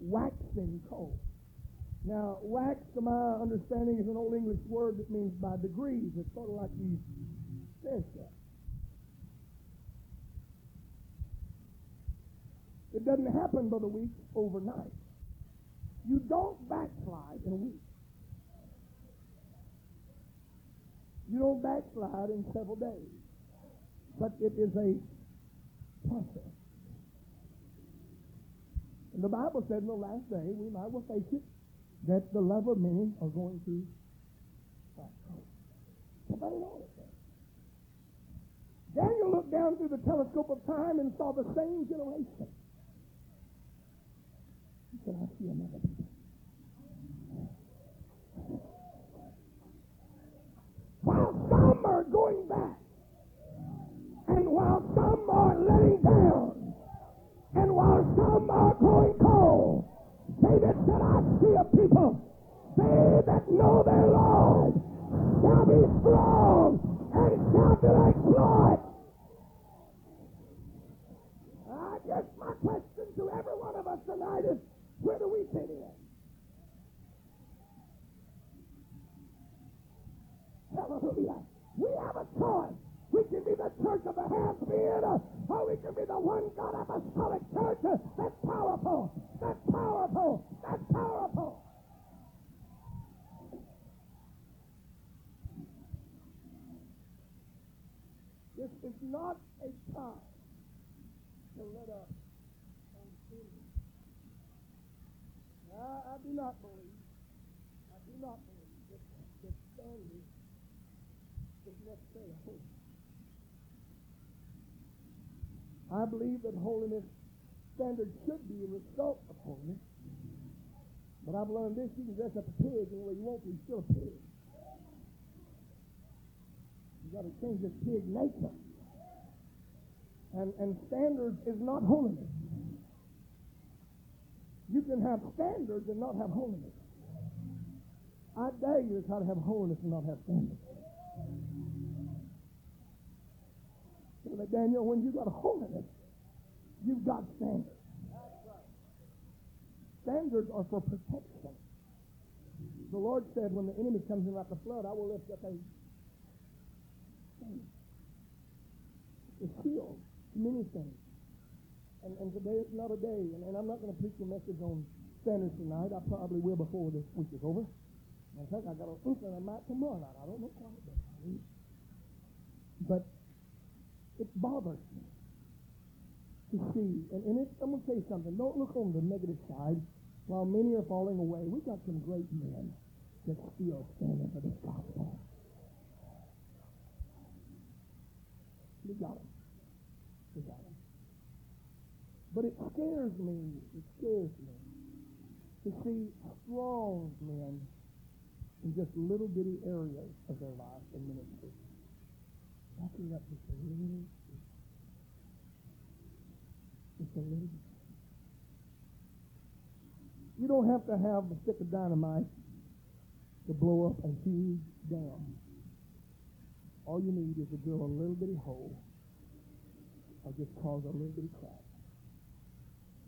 waxing cold. Now, wax, to my understanding, is an old English word that means by degrees. It's sort of like these stair steps. It doesn't happen, Brother Weeks, overnight. You don't backslide in a week. You don't backslide in several days. But it is a process. And the Bible said in the last day, we might well face it, that the love of many are going to. Somebody it. Daniel looked down through the telescope of time and saw the same generation. He said, I see another people. While some are going back, and while some are letting down, and while some are growing cold, David said, I see a people, they that know their Lord shall be strong and shall do exploit. I guess my question to every one of us tonight is, where do we fit in? Hallelujah. We have a choice. We can be the church of the half-beard, or we can be the one God apostolic church. That's powerful, that's powerful, that's powerful. This is not a time to let up. On sin. I, I do not believe, I do not believe. That the standard is necessarily holy. I believe that holiness standard should be a result of holiness. But I've learned this, you can dress up a pig any way you want to, you're still a pig. You've got to change this pig nature. And, and standards is not holiness. You can have standards and not have holiness. I dare you to try to have holiness and not have standards. Daniel, when you got holiness, you've got standards. Standards are for protection. The Lord said, when the enemy comes in like a flood, I will lift up a shield to many things. And, and today is not a day, and, and I'm not going to preach a message on standards tonight. I probably will before this week is over. I think I got an inkling I might tomorrow night. I don't know quite, but it bothers me to see, and, and it's, I'm going to you something. Don't look on the negative side. While many are falling away, we got some great men that still stand up for the gospel. We got them. We got them. But it scares me, it scares me to see strong men in just little bitty areas of their life and ministry. Just a little. Just a little. You don't have to have a stick of dynamite to blow up a huge dam. All you need is to drill a little bitty hole or just cause a little bitty crack.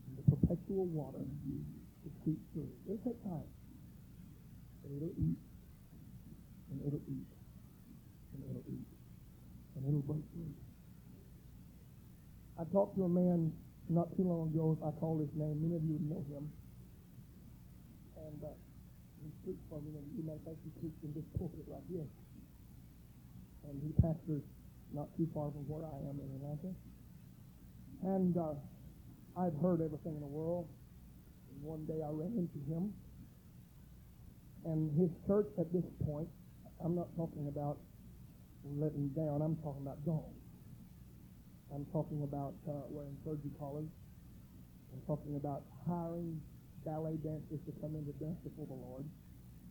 And the perpetual water to seep through. It'll take time. But it'll eat. And it'll eat. And it'll break. I talked to a man not too long ago. I call his name. Many of you know him. And uh, he preached for me. And you might think he preached in this pulpit right here. And he pastors not too far from where I am in Atlanta. And uh, I've heard everything in the world. And one day I ran into him. And his church at this point, I'm not talking about letting down, I'm talking about gone. I'm talking about uh, wearing clergy collars. I'm talking about hiring ballet dancers to come in to dance before the Lord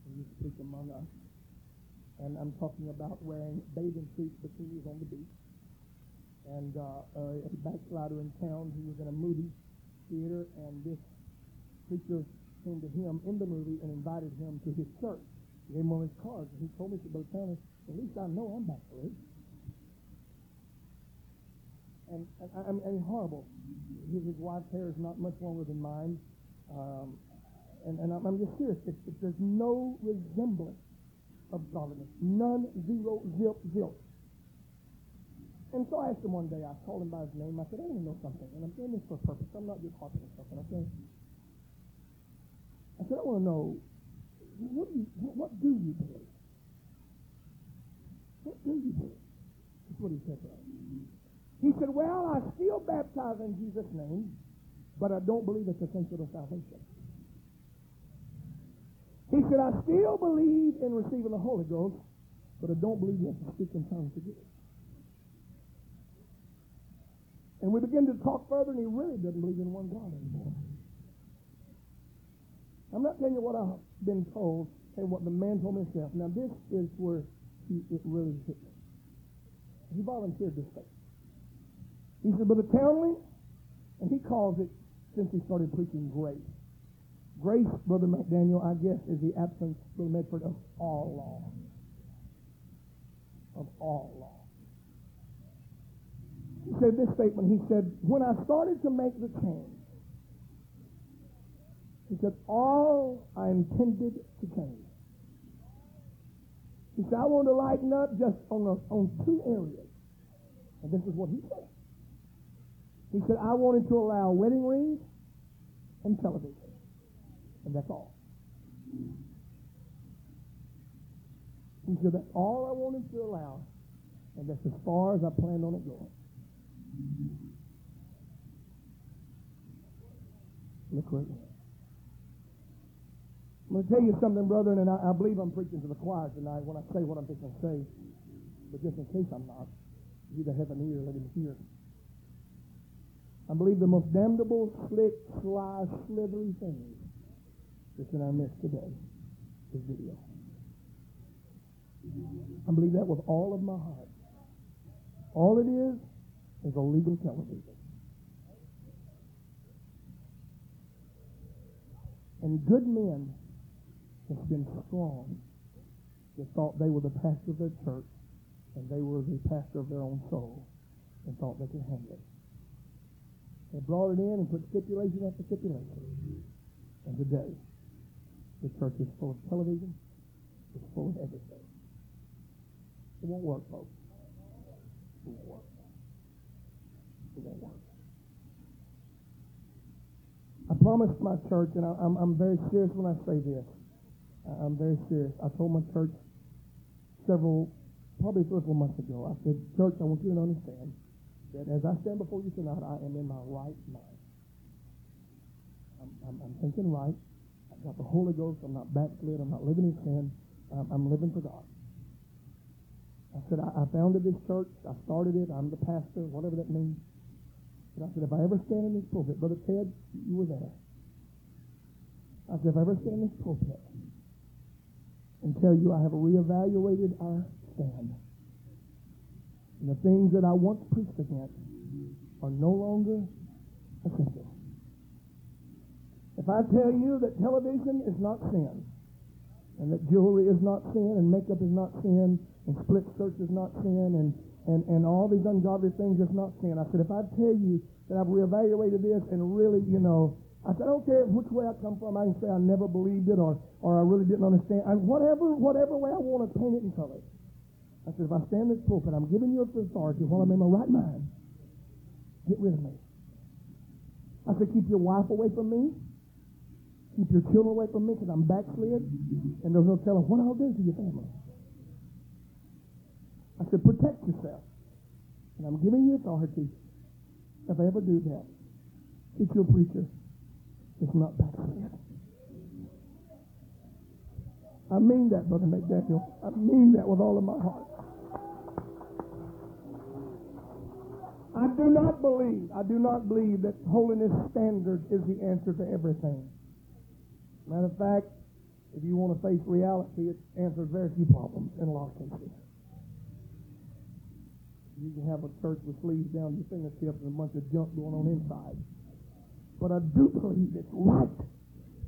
and you speak among us. And I'm talking about wearing bathing suits bikinis on the beach. And uh, a backslider in town who was in a movie theater, and this preacher came to him in the movie and invited him to his church. He gave him one of his cards, and he told me, he said, Brother Tanner, at least I know I'm backslid. And, and, and, and horrible. His, his wife's hair is not much longer than mine. Um, and, and I'm, I'm just serious. If, if there's no resemblance of godliness, none, zero, zip, zilch. And so I asked him one day, I called him by his name. I said, I want to know something. And I'm doing this for a purpose. I'm not just harping on something, okay? I said, I want to know, what do you, what do you believe? What do you believe? That's what he said to us. He said, well, I still baptize in Jesus' name, but I don't believe it's essential to salvation. He said, I still believe in receiving the Holy Ghost, but I don't believe you have to speak in tongues to get it. And we begin to talk further, and he really doesn't believe in one God anymore. I'm not telling you what I've been told and what the man told me himself. Now, this is where he, it really hit me. He volunteered this thing. He said, Brother Townley, and he calls it, since he started preaching, grace. Grace, Brother McDaniel, I guess, is the absence, Brother Medford, of all law. Of all law. He said this statement. He said, when I started to make the change, he said, all I intended to change. He said, I want to lighten up just on, a, on two areas. And this is what he said. He said, I wanted to allow wedding rings and television. And that's all. He said, that's all I wanted to allow. And that's as far as I planned on it going. Look right now. I'm going to tell you something, brethren, and I, I, believe I'm preaching to the choir tonight when I say what I'm going to say. But just in case I'm not, you that have an ear, let him hear. I believe the most damnable, slick, sly, slithery thing that's in our midst today is video. I believe that with all of my heart. All it is is illegal television. And good men have been strong that thought they were the pastor of their church and they were the pastor of their own soul and thought they could handle it. They brought it in and put stipulation after stipulation. And today, the church is full of television. It's full of everything. It won't work, folks. It won't work. It won't work. I promised my church, and I, I'm, I'm very serious when I say this. Um, I'm very serious. I told my church several, probably three or four months ago, I said, Church, I want you to understand that as I stand before you tonight, I am in my right mind. I'm, I'm, I'm thinking right. I've got the Holy Ghost. I'm not backslid. I'm not living in sin. I'm, I'm living for God. I said, I, I founded this church. I started it. I'm the pastor, whatever that means. But I said, if I ever stand in this pulpit, Brother Ted, you were there. I said, if I ever stand in this pulpit and tell you I have reevaluated our stand. And the things that I once preached against are no longer essential. If I tell you that television is not sin, and that jewelry is not sin, and makeup is not sin, and split skirts is not sin, and, and, and all these ungodly things is not sin, I said, if I tell you that I've reevaluated this and really, you know, I said, I don't care which way I come from. I can say I never believed it or, or I really didn't understand. I, whatever, whatever way I want to paint it and color. I said, if I stand in this pulpit, I'm giving you authority while I'm in my right mind. Get rid of me. I said, keep your wife away from me. Keep your children away from me because I'm backslid. And there's no telling what I'll do to your family. I said, protect yourself. And I'm giving you authority. If I ever do that, get your preacher it's not backslid. I mean that, Brother McDaniel. I mean that with all of my heart. I do not believe, I do not believe that holiness standard is the answer to everything. Matter of fact, if you want to face reality, it answers very few problems in a lot of cases. You can have a church with sleeves down your fingertips and a bunch of junk going on inside. But I do believe it's right.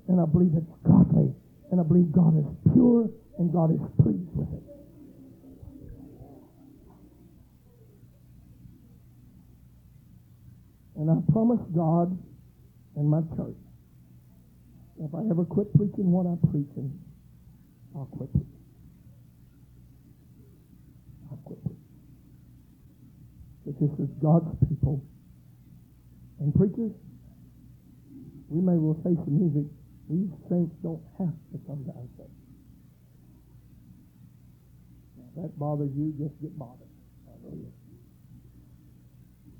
And I believe it's godly. And I believe God is pure and God is pleased with it. And I promise God and my church If I ever quit preaching what I'm preaching, I'll quit preaching. I'll quit. But this is God's people. And preachers, we may well face the music. These saints don't have to come to our church. If that bothers you, just get bothered.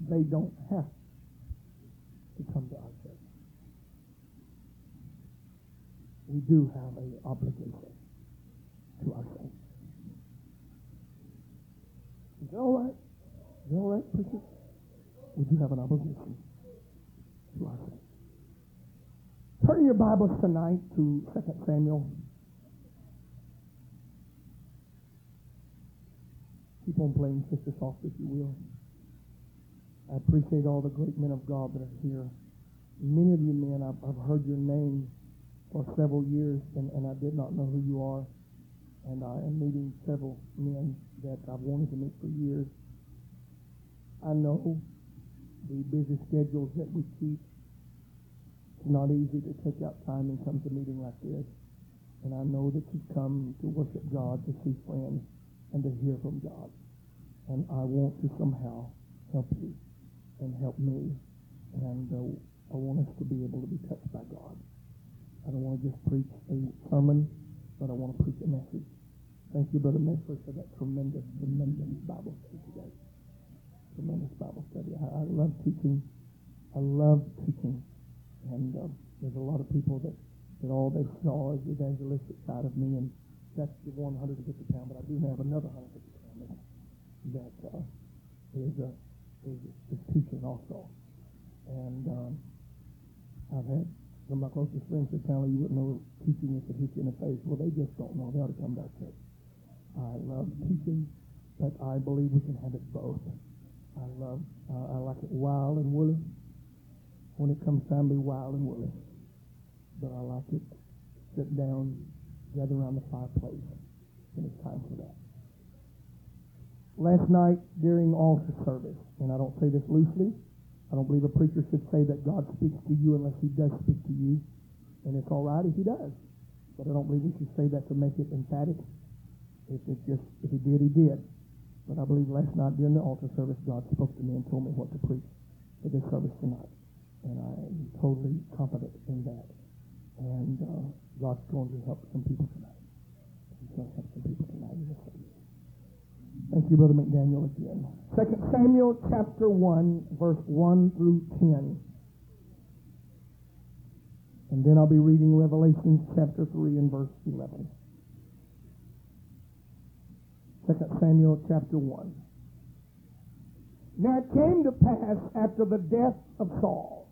They don't have to come to our church. We do have an obligation to our saints. Is all right? Is all right, preacher? We do have an obligation to our saints. Turn your Bibles tonight to 2 Samuel. Keep on playing, Sister Soft, if you will. I appreciate all the great men of God that are here. Many of you men, I've, I've heard your name for several years, and, and I did not know who you are. And I am meeting several men that I've wanted to meet for years. I know the busy schedules that we keep. It's not easy to take out time and come to a meeting like this. And I know that you've come to worship God, to see friends, and to hear from God. And I want to somehow help you and help me. And uh, I want us to be able to be touched by God. I don't want to just preach a sermon, but I want to preach a message. Thank you, Brother Messer, for that tremendous, tremendous Bible study today. Tremendous Bible study. I, I love teaching. I love teaching. And uh, there's a lot of people that, that all they saw is the evangelistic side of me, and that's the 150 pound, but I do have another 150 pound that uh, is, uh, is, is teaching also. And um, I've had some of my closest friends that tell me you wouldn't know teaching if it hit you in the face. Well, they just don't know. They ought to come to our church. I love teaching, but I believe we can have it both. I love, uh, I like it wild and woolly. When it comes time to be wild and woolly. But I like it sit down, gather around the fireplace and it's time for that. Last night during altar service, and I don't say this loosely, I don't believe a preacher should say that God speaks to you unless he does speak to you. And it's all right if he does. But I don't believe we should say that to make it emphatic. If it just if he did, he did. But I believe last night during the altar service, God spoke to me and told me what to preach for this service tonight. And I'm totally confident in that. And uh, God's going to help some people tonight. He's going to help some people tonight. Thank you, Brother McDaniel, again. Second Samuel chapter 1, verse 1 through 10. And then I'll be reading Revelation chapter 3 and verse 11. Second Samuel chapter 1. Now it came to pass after the death of Saul,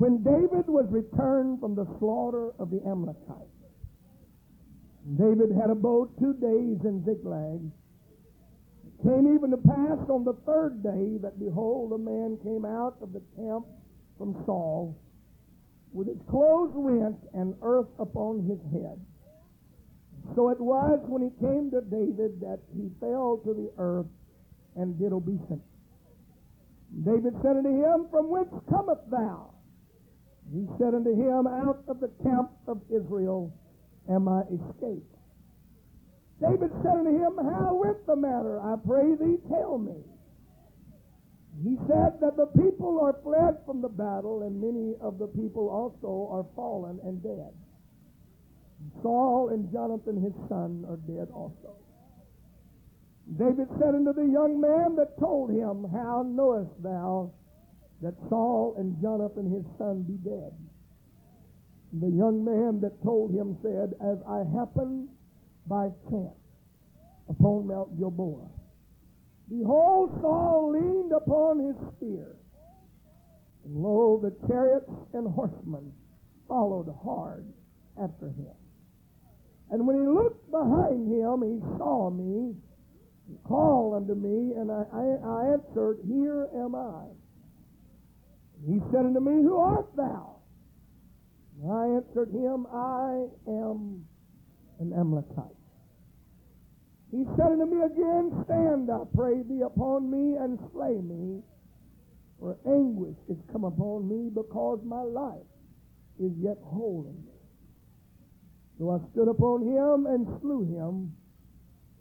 when David was returned from the slaughter of the Amalekites, David had abode two days in Ziklag. It came even to pass on the third day that, behold, a man came out of the camp from Saul with his clothes rent and earth upon his head. So it was when he came to David that he fell to the earth and did obeisance. David said unto him, From whence comest thou? He said unto him, Out of the camp of Israel am I escaped. David said unto him, How went the matter? I pray thee, tell me. He said that the people are fled from the battle, and many of the people also are fallen and dead. Saul and Jonathan his son are dead also. David said unto the young man that told him, How knowest thou that Saul and Jonathan his son be dead? The young man that told him said, As I happened by chance upon Mount Gilboa, behold, Saul leaned upon his spear, and lo, the chariots and horsemen followed hard after him. And when he looked behind him, he saw me, and called unto me, and I, I, I answered, Here am I. He said unto me, Who art thou? I answered him, I am an Amalekite. He said unto me again, Stand, I pray thee, upon me and slay me, for anguish is come upon me because my life is yet whole in me. So I stood upon him and slew him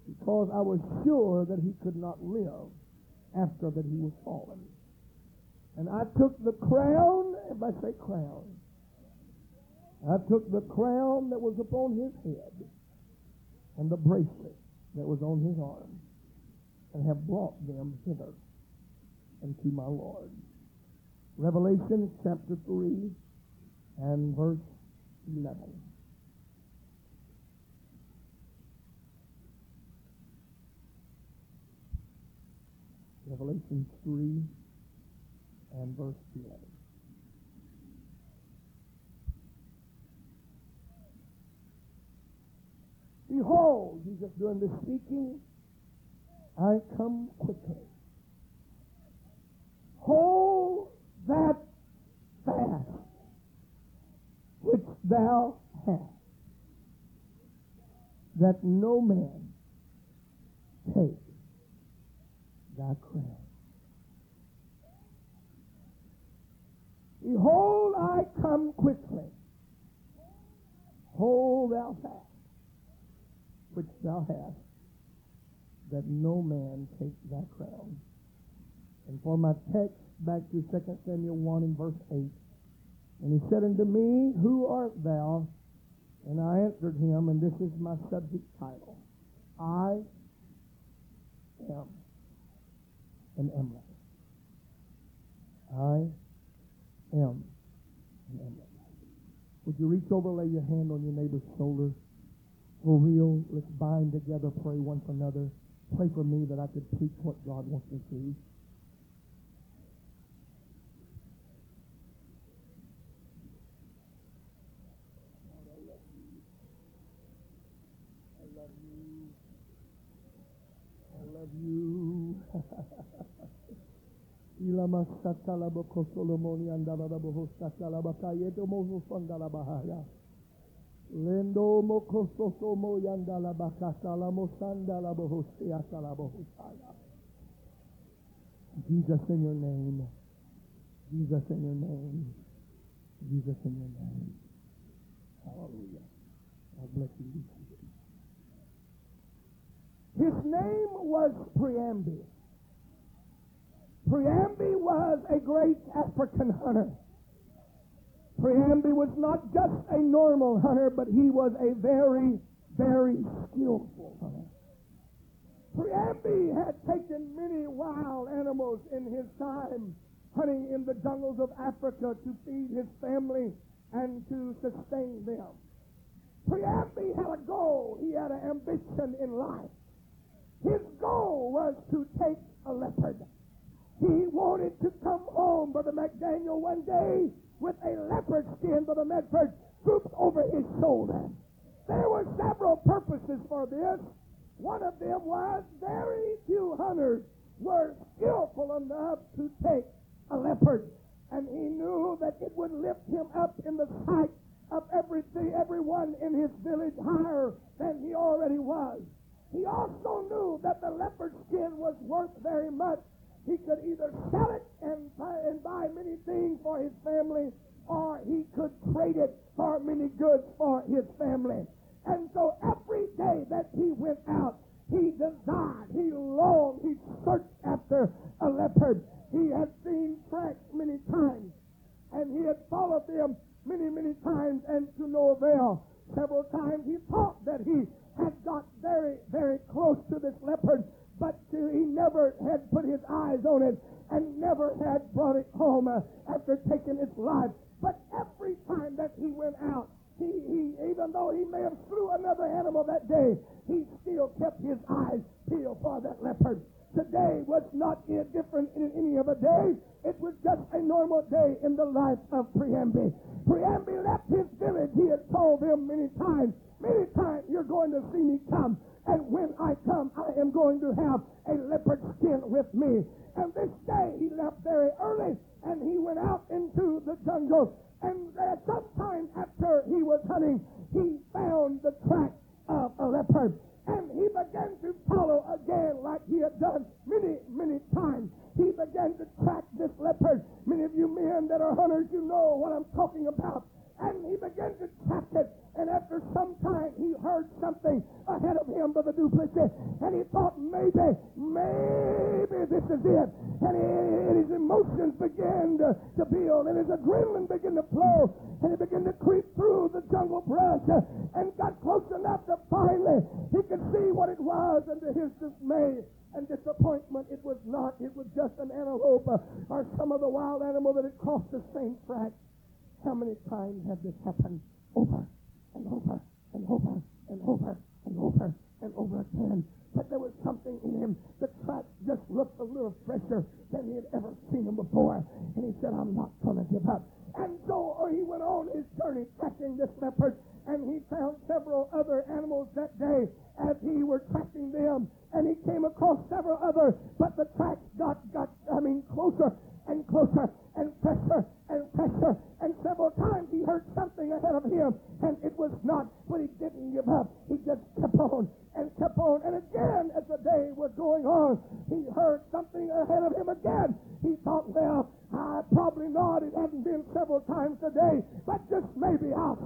because I was sure that he could not live after that he was fallen. And I took the crown, if I say crown, I took the crown that was upon his head and the bracelet that was on his arm and have brought them hither unto my Lord. Revelation chapter 3 and verse 11. Revelation 3 and verse 11. Behold, Jesus doing the speaking, I come quickly. Hold that fast which thou hast, that no man take thy crown. Behold, I come quickly. Hold thou fast, which thou hast, that no man take thy crown. And for my text, back to 2 Samuel 1 and verse 8. And he said unto me, Who art thou? And I answered him, and this is my subject title. I am an Amalek. I Amalek. Would you reach over, lay your hand on your neighbor's shoulder? For real, let's bind together, pray one for another. Pray for me that I could preach what God wants me to. I love you. Ilama satala boko solomoni andala da boho satala bakayeto moho fandala bahaya. Lendo moko soso mo yandala bakatala mo sandala boho siatala boho saya. Jesus in your name. Jesus in your name. Jesus in your name. Hallelujah. God bless you. His name was Preambi. Preambi was a great African hunter. Preambi was not just a normal hunter, but he was a very, very skillful hunter. Preambi had taken many wild animals in his time, hunting in the jungles of Africa to feed his family and to sustain them. Preambi had a goal. He had an ambition in life. His goal was to take a leopard. He wanted to come home, Brother McDaniel, one day with a leopard skin, Brother Medford, drooped over his shoulder. There were several purposes for this. One of them was very few hunters were skillful enough to take a leopard. And he knew that it would lift him up in the sight of everything, everyone in his village higher than he already was. He also knew that the leopard skin was worth very much. He could either sell it and buy, and buy many things for his family, or he could trade it for many goods for his family. And so every day that he went out, he desired, he longed, he searched after a leopard.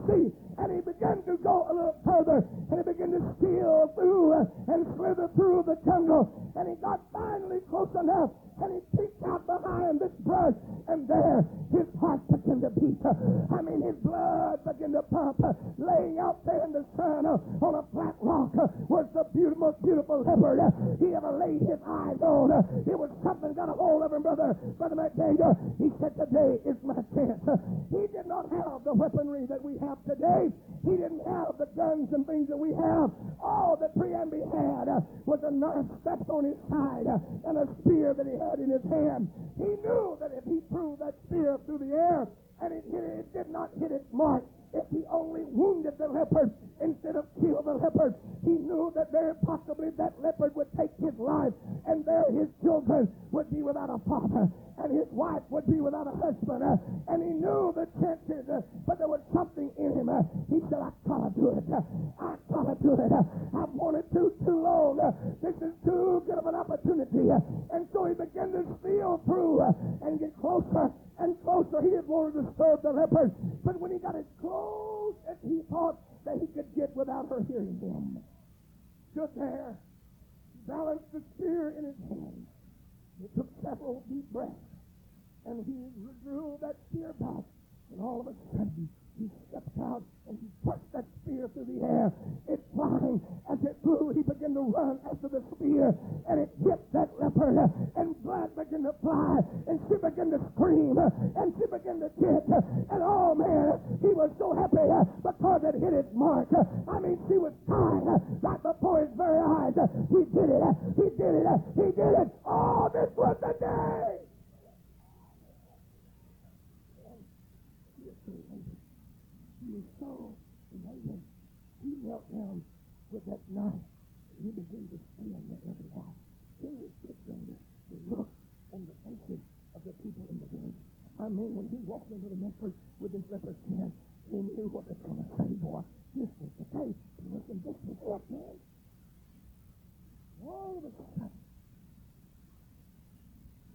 And he began to go a little further. And he began to steal through uh, and slither through the jungle. And he got finally close enough and things that we have. All that Priambi had uh, was a nurse stepped on his side uh, and a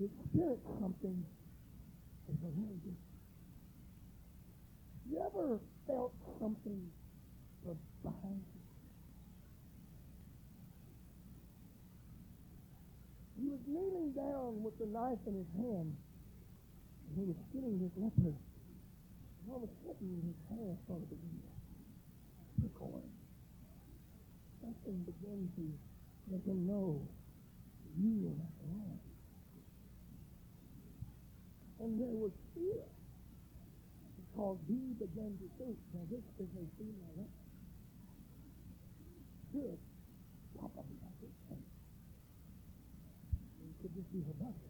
It's spirit something is around You You ever felt something behind you? He was kneeling down with the knife in his hand, and he was skinning his leper. And all of a sudden, his hair started to be prickling. Something began to let them know you are not wrong. And there was fear because he began to think, now this is a female should pop up about this thing. Could this be her brother?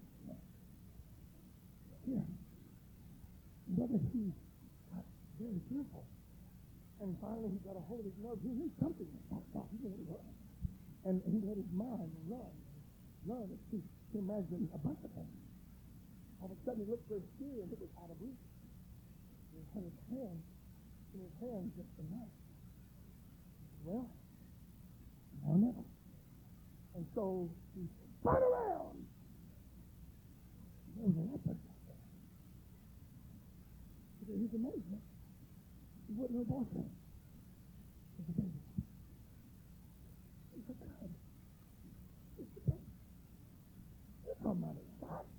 Yeah. But he got very fearful. And finally he got a hold of his nerve. He knew something was popped. He knew it was and he let his mind love, run is to, to a bunch of things. All of a sudden he looked for his spear and it was out of reach. He had his hand in his hand just a knife. Well, now never. And so he spun around. There was a leopard. To his he wasn't her boyfriend. somebody got it.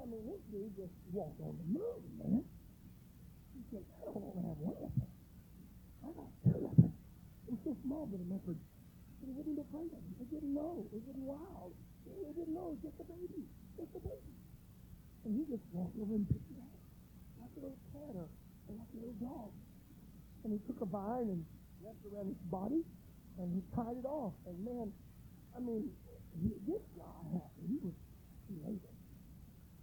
I mean, this dude just walked on the moon, man. He said, I don't want to have one leopard. I got two weapons. It was so small that a leopard, it wouldn't afraid of him. It didn't know. It wasn't wild. It didn't know. Just a baby. Just a baby. And he just walked over and picked it up. Like a little cat or, or like a little dog. And he took a vine and wrapped it around his body and he tied it off. And man, I mean, he, this guy, he was elated.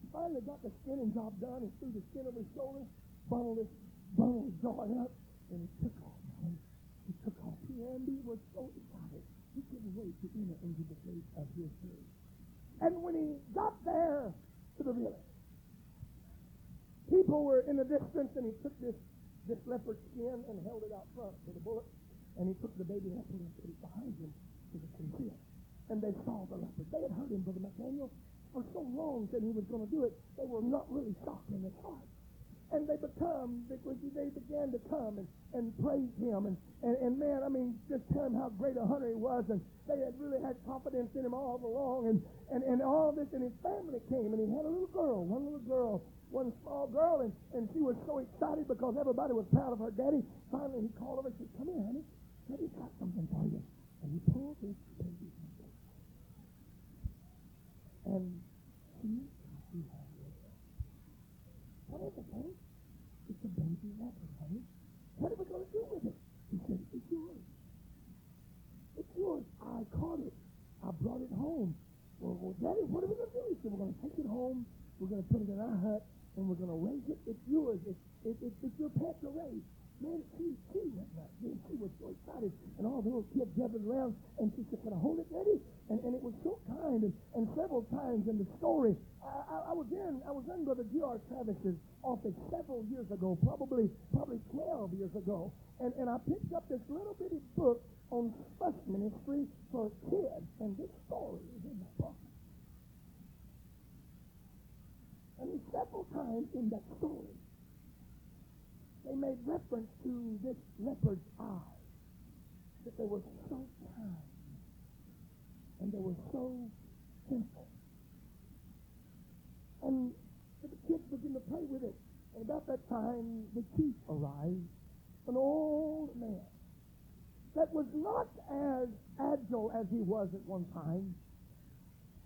He finally got the skinning job done and threw the skin over his shoulder, bundled his, bundled his joint up, and he took off, man. He took off. Andy was so excited. He couldn't wait to enter into the place of his day. And when he got there to the village, people were in the distance, and he took this, this leopard skin and held it out front for the bullet, and he took the baby leopard and put it behind him to the conceal. And they saw the leopard. They had heard him, Brother McDaniel, for so long that he was going to do it. They were not really shocked in their heart and they become, they, began to come and, and praise him. And, and, and man, I mean, just tell him how great a hunter he was. And they had really had confidence in him all along. And, and, and all this, and his family came, and he had a little girl, one little girl, one small girl, and, and she was so excited because everybody was proud of her daddy. Finally, he called her and said, come here, honey. Daddy's got something for you. And he pulled this baby and she what is it, honey? It's a baby leopard, honey. What are we going to do with it? He said, it's yours. It's yours. I caught it. I brought it home. Well, well Daddy, what are we going to do? He said, we're going to take it home. We're going to put it in our hut, and we're going to raise it. It's yours. It's, it, it, it's your pet to raise. Man, she, she went nuts. Man, she was so excited. And all the little kids gathered around, and she said, can I hold it, Daddy? And, and it was so kind. And, and several times in the story, I, I, I was in, I was in Brother G.R. Travis's office several years ago, probably, probably 12 years ago. And, and I picked up this little bitty book on trust ministry for kids. And this story is in the book. And several times in that story, they made reference to this leopard's eyes, that they were so kind and they were so simple. And the kids began to play with it. And about that time, the chief arrived, an old man that was not as agile as he was at one time.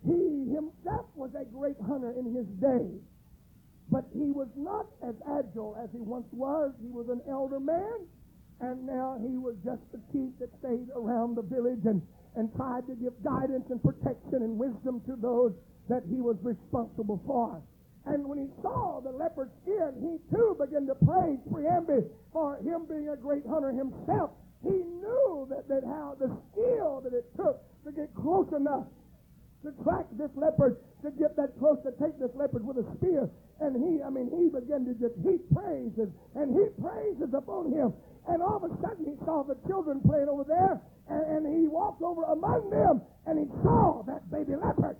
He himself was a great hunter in his day. But he was not as agile as he once was. He was an elder man, and now he was just the chief that stayed around the village and, and tried to give guidance and protection and wisdom to those that he was responsible for. And when he saw the leopard skin, he too began to praise Priambi for him being a great hunter himself. He knew that, that how the skill that it took to get close enough to track this leopard, to get that close, to take this leopard with a spear. And he, I mean, he began to just heap praises and heap praises upon him. And all of a sudden he saw the children playing over there, and, and he walked over among them, and he saw that baby leopard.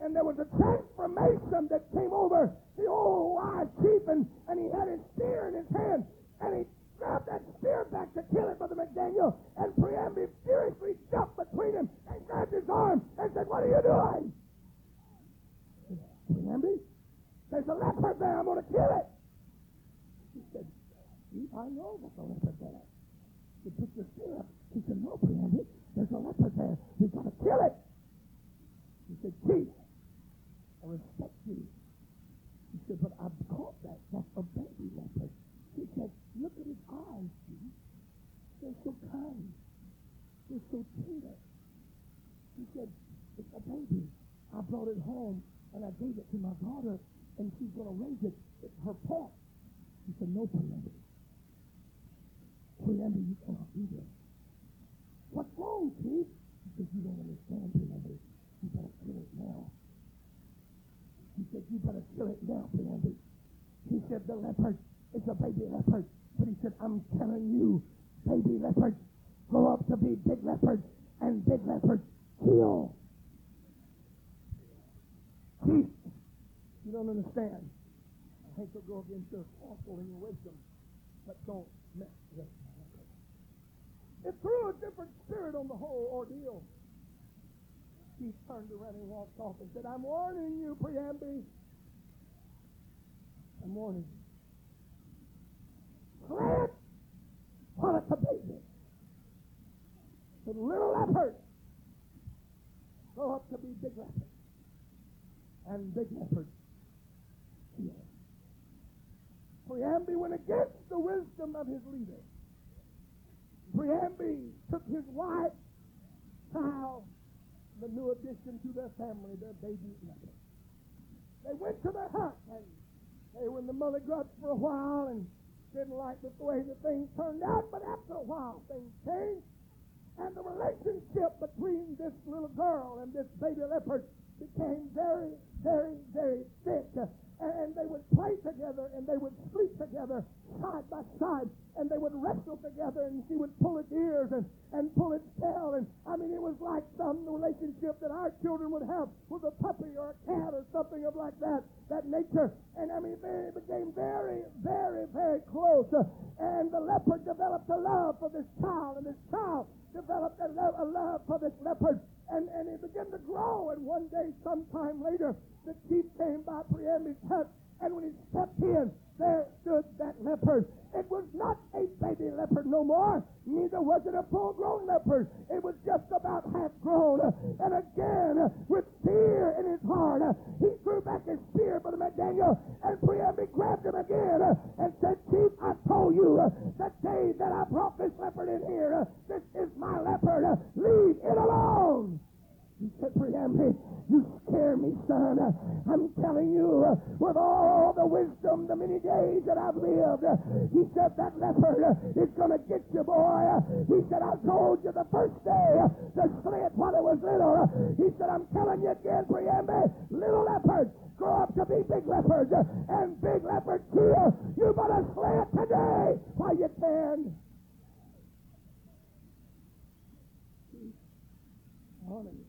And there was a transformation that came over the old wise chief, and, and he had his spear in his hand, and he grabbed that spear back to kill it, Brother McDaniel, and Priambi furiously jumped between him and grabbed his arm and said, What are you doing? Priambi, there's a leopard there. I'm going to kill it. He said, I know there's a leopard there. He took the spear up. He said, No, Priambi, there's a leopard there. We've got to kill it. He said, Chief, I respect you. He said, but I've caught that. That's a baby leopard. Look at his eyes, Chief. They're so kind. They're so tender. He said, it's a baby. I brought it home and I gave it to my daughter and she's going to raise it. Her pet. He said, no, Priambi. Priambi, you cannot do this. What's wrong, Chief? He said, you don't understand, Priambi. You better kill it now. He said, you better kill it now, Priambi. He said, the leopard is a baby leopard. But he said, I'm telling you, baby leopards grow up to be big leopards, and big leopards kill. Chief, you don't understand. I hate to go against your counsel and your wisdom, but don't mess with me. It threw a different spirit on the whole ordeal. Chief turned around and walked off and said, I'm warning you, Priambi. the morning. Slay while it's a baby. The little leopard grow up to be big leopards. And big leopards kill. Preambi went against the wisdom of his leader. Preambi took his wife, child, the new addition to their family, their baby leopard. They went to the hut and they were in the mother grubs for a while and didn't like the way the things turned out, but after a while things changed and the relationship between this little girl and this baby leopard became very, very, very thick and they would play together and they would sleep together side by side and they would wrestle together and she would pull its ears and, and pull its tail and I mean it was like some relationship that our children would have with a puppy or a cat or something of like that that nature. And I mean they became very very very close uh, and the leopard developed a love for this child and this child developed a a love for this leopard and, and it began to grow. And one day sometime later the chief came by Preambi's hut, and when he stepped in, there stood that leopard. It was not a baby leopard no more, neither was it a full grown leopard. It was just about half grown. And again, with fear in his heart, he threw back his spear, Brother McDaniel, and Preambi grabbed him again and said, Chief, I told you the day that I brought this leopard in here, this is my leopard. Leave it alone. He said, Preambi, you scare me, son. I'm telling you, with all the wisdom, the many days that I've lived, he said, that leopard is going to get you, boy. He said, I told you the first day to slay it while it was little. He said, I'm telling you again, Preambi, little leopards grow up to be big leopards, and big leopards kill. You better slay it today while you can. Honor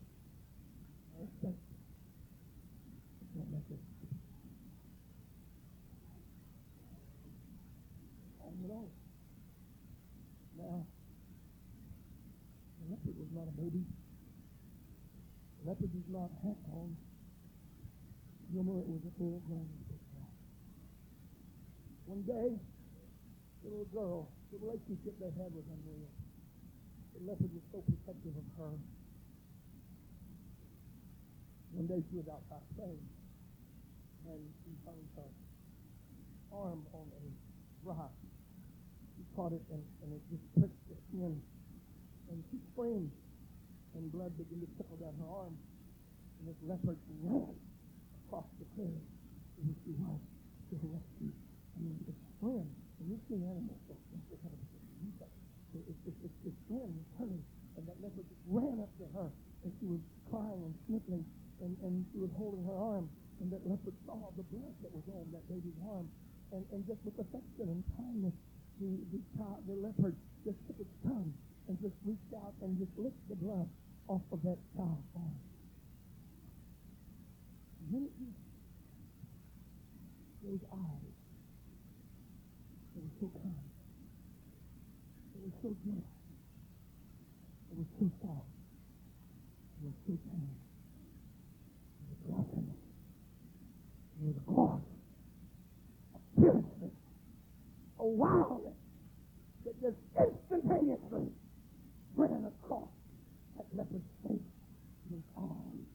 not a baby. Leopard is not on. Remember, it was a full grown One day, little girl, the relationship they had was unreal. The leopard was so protective of her. One day she was outside playing, and she found her arm on a rock. She caught it, and, and it just pricked the skin, and she screamed and blood began to trickle down her arm. And this leopard ran across the clearing to which she was to her rescue. I mean, its friend, and you see animals, so that's kind of it, it, it, it, friend was turning, and that leopard just ran up to her, and she was crying and sniffling, and, and she was holding her arm, and that leopard saw the blood that was on that baby's arm, and, and just with affection and kindness, the, the, child, the leopard just took its tongue and just reached out and just licked the blood off of that child's arm. Just, those eyes, they were so kind. They were so gentle. They were so soft. They were so tender. They were blossom. They were gloss. A fierceness. A wildness that just instantaneously ran across that leopard's face. His arms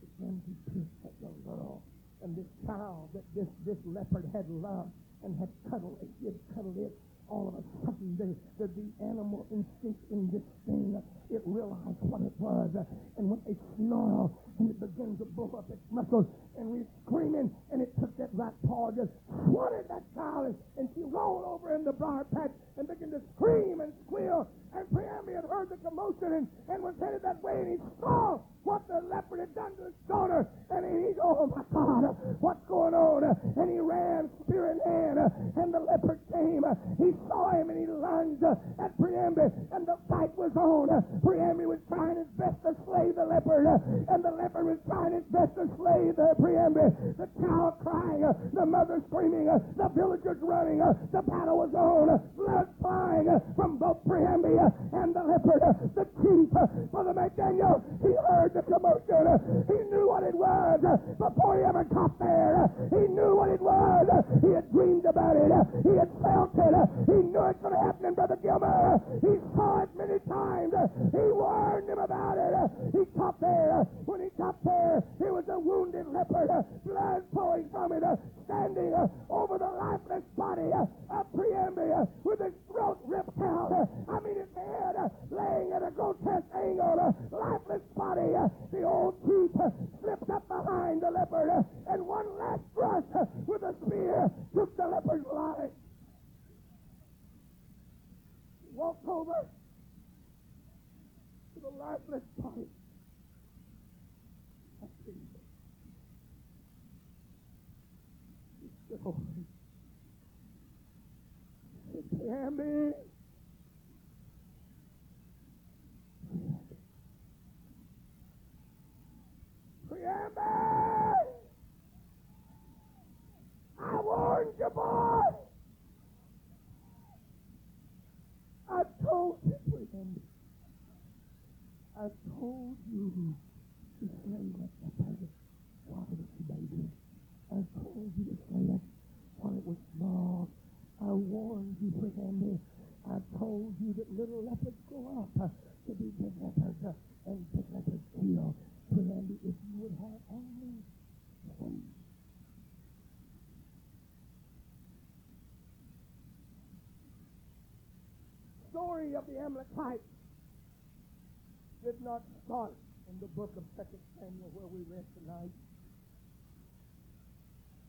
began to pierce that young girl. And this child that this, this leopard had loved and had cuddled, he had cuddled it. All of a sudden the, the animal instinct in this thing, it realized what it was. And when it snarled and it began to blow up its muscles and we screaming and it took that right paw, just swatted that child and, she rolled over in the briar patch and began to scream and squeal. And Preambi had heard the commotion and, and was headed that way and he saw what the leopard had done to his daughter. And he, oh my God, what's going on? And he ran, spear in hand, and the leopard came, he saw him and he lunged at Priambi, and the fight was on. Priambi was trying his best to slay the leopard, uh, and the leopard was trying his best to slay the Priambi. The child crying, uh, the mother screaming, uh, the villagers running. The battle was on. Blood flying from both Priambi and the leopard. The chief, Brother McDaniel, he heard the commotion. He knew what it was before he ever got there. He knew what it was. He had dreamed about it. He had felt it. He knew it was going to happen, Brother Gilmer. He saw it many times. He warned him about it. He got there. When he got there, he was a wounded leopard, blood pouring from it, standing over the lifeless body of Priambi with his throat ripped out. I mean, his head laying at a grotesque angle, lifeless body. The old chief slipped up behind the leopard, and one last thrust with a spear took the leopard's life. Walked over to the lifeless body. Priambi! I warned you, boy! I told you, told you to slay that leopard while it was baby. I told you to slay it while it was small. I warned you, Priambi. I told you that little leopards grow up to be big leopards and big leopards kill. Priambi, if you would have only faith. Story of the Amalekites did not start in the book of Second Samuel where we read tonight.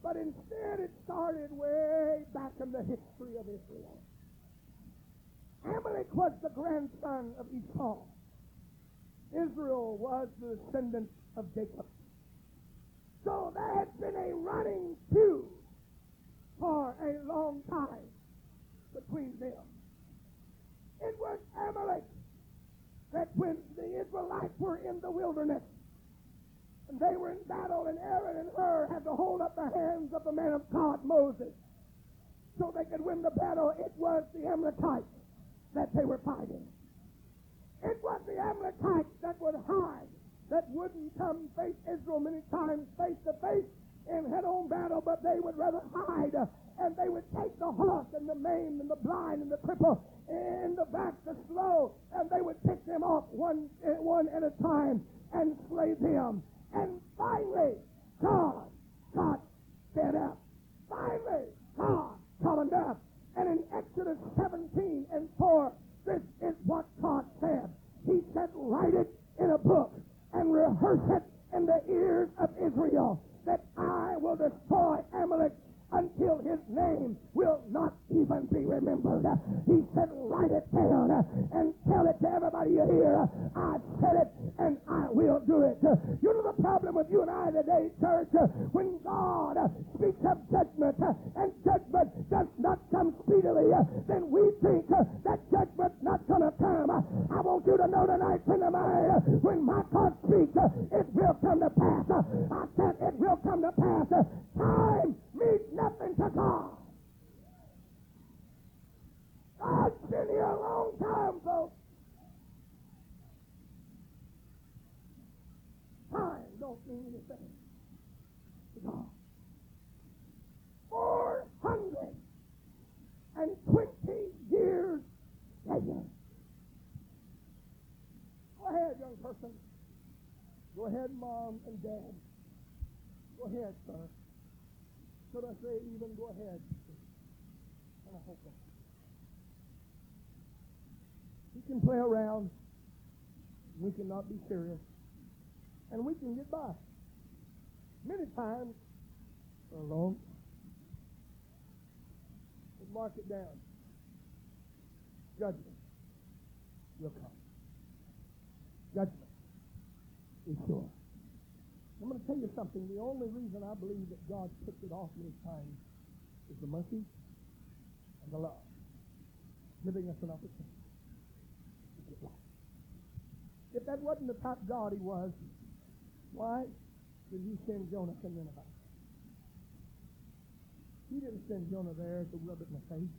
But instead it started way back in the history of Israel. Amalek was the grandson of Esau. Israel was the descendant of Jacob. So there had been a running feud for a long time between them. It was Amalek that when the Israelites were in the wilderness, and they were in battle, and Aaron and Hur had to hold up the hands of the man of God, Moses, so they could win the battle. It was the Amalekites that they were fighting. It was the Amalekites that would hide, that wouldn't come face Israel many times face to face in head-on battle, but they would rather hide, and they would take the horse and the maimed and the blind and the cripple back, to slow, and they would pick them off one, eh, one at a time and slay them. And finally, God got fed up. Finally, God got enough. And in Exodus 17 and 4, this is what God said. He said, write it in a book and rehearse it in the ears of Israel that I will destroy Amalek until his name will not even be remembered. He said, write it down and tell it to everybody you hear. I said it and I will do it. You know the problem with you and I today, church? When God speaks of judgment and judgment does not come speedily, then we think that judgment's not going to come. I want you to know tonight, friend of mine, when my God speaks, it will come to pass. I said it will come to pass. Time means nothing to God. God's been here a long time, folks. Time don't mean anything to God. Four hundred and twenty years later. Go ahead, young person. Go ahead, mom and dad. Go ahead, sir. Should I say even go ahead? And I hope that. We can play around. We cannot be serious. And we can get by. Many times for a long time. Mark it down. Judgment will come. Judgment is sure. I'm going to tell you something. The only reason I believe that God puts it off many times is the mercy and the love, giving us an opportunity. If that wasn't the type God he was, why did he send Jonah to Nineveh? He didn't send Jonah there to rub it in the face.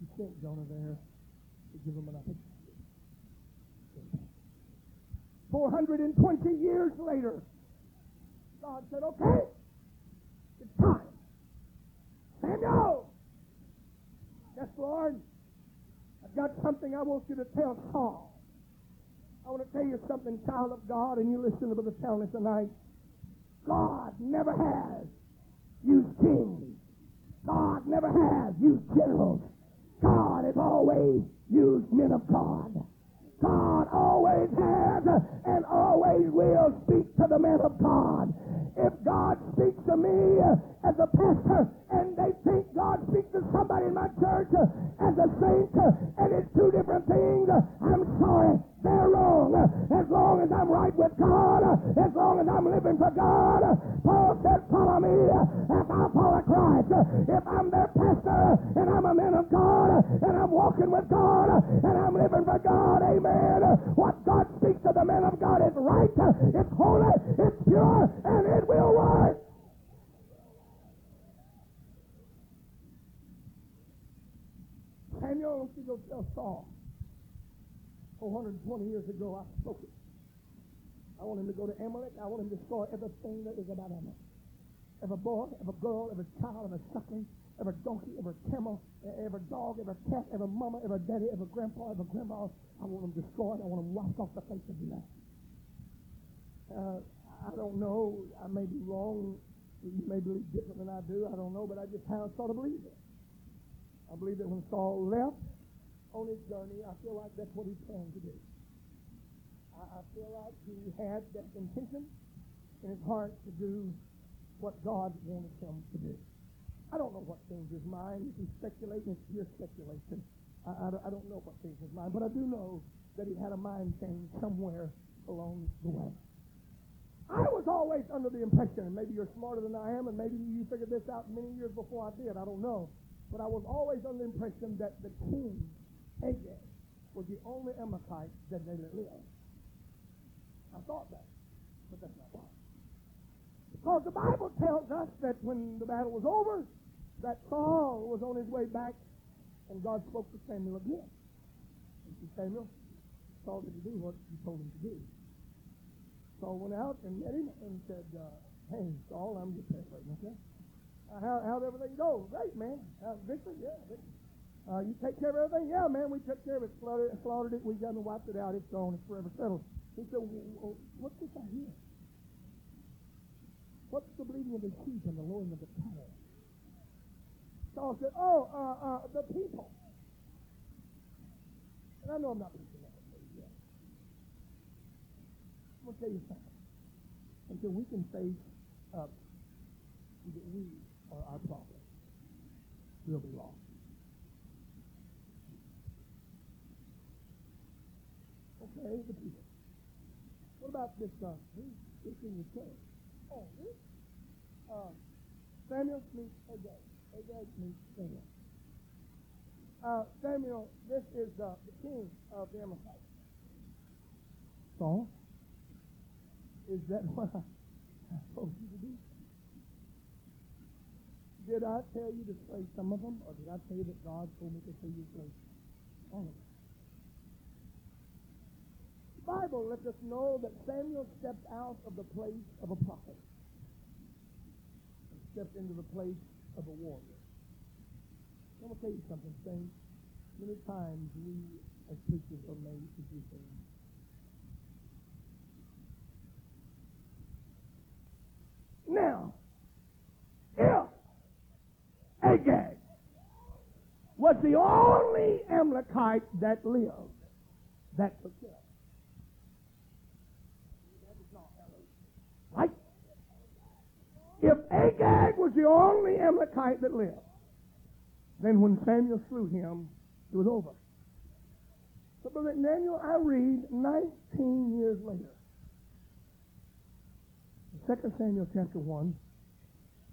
He sent Jonah there to give him an opportunity. 420 years later, God said, okay, it's time. Samuel! Yes, Lord. I've got something I want you to tell Saul. I want to tell you something, child of God, and you listen to Brother Townley tonight. God never has used kings. God never has used generals. God has always used men of God. God always has and always will speak to the man of God. If God speaks to me as a pastor and they think God speaks to somebody in my church uh, as a saint uh, and it's two different things, I'm sorry. They're wrong. As long as I'm right with God, uh, as long as I'm living for God, Paul said, follow me as I follow Christ. If I'm their pastor and I'm a man of God and I'm walking with God and I'm living for God, amen. What God speaks to the man of God is right, it's holy, it's pure, and it will work. Samuel, wants to go tell Saul. 420 years ago, I spoke it. I want him to go to Amalek. I want him to destroy everything that is about Amalek. Every boy, every girl, every child, every suckling, every donkey, every camel, every dog, every cat, every mama, every daddy, every grandpa, every grandma. I want them destroyed. I want them wiped off the face of the earth. Uh, I don't know. I may be wrong. You may believe different than I do. I don't know, but I just have sort of believe it. I believe that when Saul left, on his journey, I feel like that's what he planned to do. I, I feel like he had that intention in his heart to do what God wanted him to do. I don't know what changed his mind. If he's speculating, it's pure speculation. I, I, I don't know what changed his mind, but I do know that he had a mind change somewhere along the way. I was always under the impression, and maybe you're smarter than I am, and maybe you figured this out many years before I did. I don't know. But I was always under the impression that the king Agag was the only Amalekite that they let live. I thought that, but that's not right. Because the Bible tells us that when the battle was over, that Saul was on his way back, and God spoke to Samuel again. And said, Samuel, Saul didn't do what you told him to do. Saul went out and met him and said, uh, Hey, Saul, I'm just paraphrasing, okay? Uh, how, how'd everything go? Great, man. Uh, victory? Yeah. Uh, you take care of everything? Yeah, man, we took care of it, slaughtered, slaughtered it, we got and wiped it out, it's gone, it's forever settled. He said, well, what's this I hear? What's the bleating of the sheep and the lowing of the cattle? Saul said, oh, uh, uh, the people. And I know I'm not preaching that yet. I'm going to tell you something. Until we can face up that we are our problem, we'll be lost. Okay, the people. What about this, uh, this in your church? Oh, this? Uh, Samuel meets Agag. Agag meets Samuel. Uh, Samuel, this is uh, the king of the Amalekites. Saul, is that what I told you to do? Did I tell you to slay some of them, or did I tell you that God told me to say you slay all of them? Bible lets us know that Samuel stepped out of the place of a prophet and stepped into the place of a warrior. I'm going to tell you something, saints. Many times we as preachers are made to do things. Now, Agag was the only Amalekite that lived, that took care Right? If Agag was the only Amalekite that lived, then when Samuel slew him, it was over. But Brother Daniel, I read 19 years later. 2 Samuel chapter 1,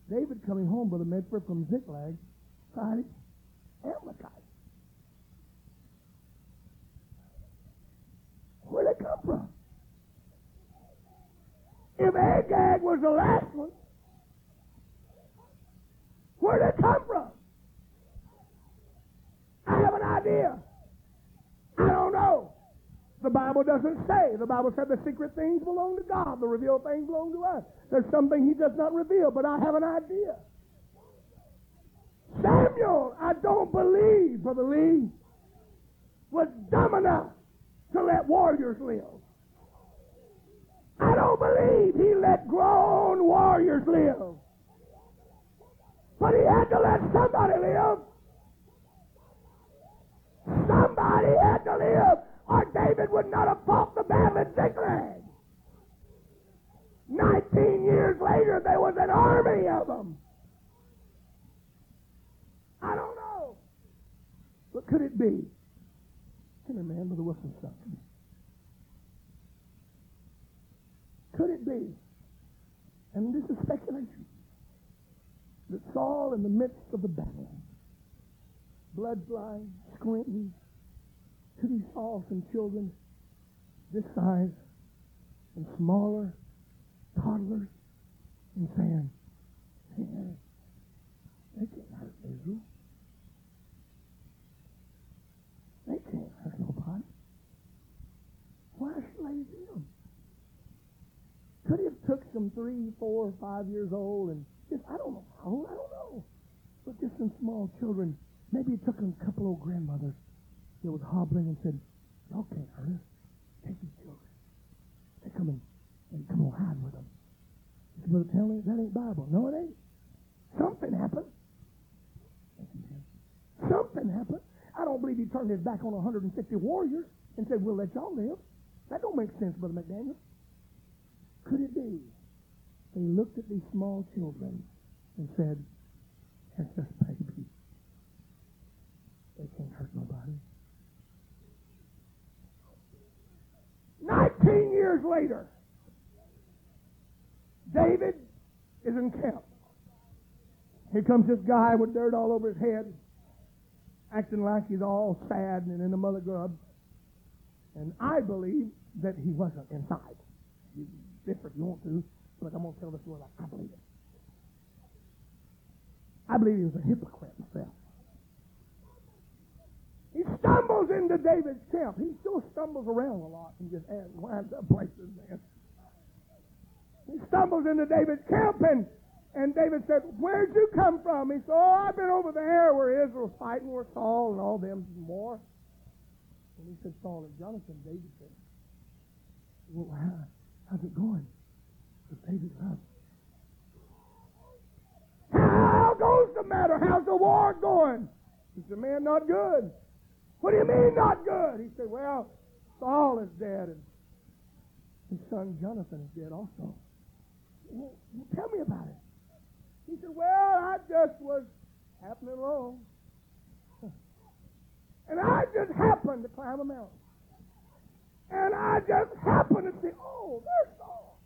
David coming home, Brother Medford, from Ziklag, signed Amalekites. Where'd they come from? If Agag was the last one, where'd they come from? I have an idea. The Bible doesn't say. The Bible said the secret things belong to God. The revealed things belong to us. There's something he does not reveal, but I have an idea. Samuel, I don't believe, Brother Lee, was dumb enough to let warriors live. I don't believe he let grown warriors live. But he had to let somebody live. Somebody had to live, or David would not have fought the battle at Ziklag. Nineteen years later, there was an army of them. I don't know. What could it be? Come here, man, Brother Wilson, something. Could it be? And this is speculation. That Saul, in the midst of the battle, blood flying, squinting, to these awesome children this size and smaller, toddlers, and saying, hey, they can't hurt Israel. They can't hurt nobody. Why slay them? Could have took some three, four, five years old and just, I don't know how I don't know. But just some small children. Maybe it took them a couple old grandmothers that was hobbling and said, y'all can't hurt us. Take these children. They come and, and come on, hide with them. You Brother tell me that ain't Bible. No, it ain't. Something happened. Something happened. I don't believe he turned his back on 150 warriors and said, we'll let y'all live. That don't make sense, Brother McDaniel. Could it be? They looked at these small children and said, they're just babies. They can't hurt nobody. Nineteen years later, David is in camp. Here comes this guy with dirt all over his head, acting like he's all sad and in a mother grub. And I believe that he wasn't inside. You differ if you want to, but I'm going to tell the story like I believe it. I believe he was a hypocrite himself. He stumbles into David's camp. He still stumbles around a lot and just winds up places, man. He stumbles into David's camp and, and David said, Where'd you come from? He said, Oh, I've been over there where Israel's fighting with Saul and all them and more. And he said, Saul and Jonathan, David said, Well, how, how's it going? With David's love. How goes the matter? How's the war going? He said, Man, not good. What do you mean not good? He said, Well, Saul is dead and his son Jonathan is dead also. Well, tell me about it. He said, Well, I just was happening along. And I just happened to climb a mountain. And I just happened to see, oh, there's Saul.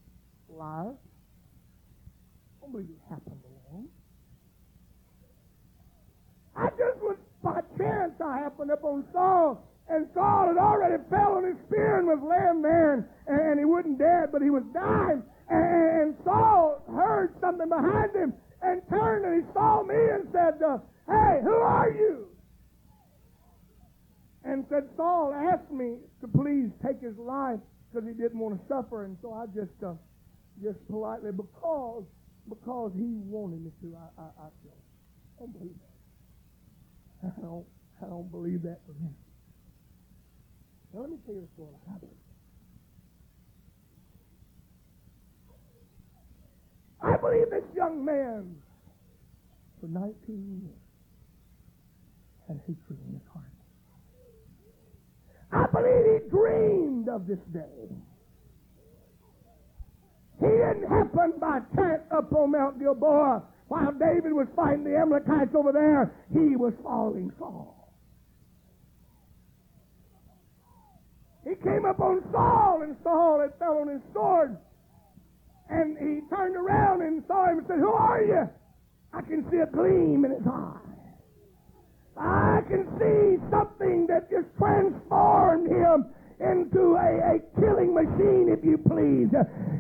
Liar. I don't believe happened along. I just was by chance I happened up on Saul, and Saul had already fell on his spear and was laying there, and, and he wasn't dead, but he was dying. And, and Saul heard something behind him and turned and he saw me and said, uh, Hey, who are you? And said, Saul asked me to please take his life because he didn't want to suffer, and so I just, uh, just politely, because, because he wanted me to, I, I, I killed him. I don't. I don't, believe that for him. Now let me tell you a story like happened. I believe this young man, for 19 years, had hatred in his heart. I believe he dreamed of this day. He didn't happen by chance up on Mount Gilboa while David was fighting the Amalekites over there. He was following Saul. He came up on Saul, and Saul had fell on his sword. And he turned around and saw him and said, Who are you? I can see a gleam in his eye. I can see something that just transformed him into a, a killing machine, if you please.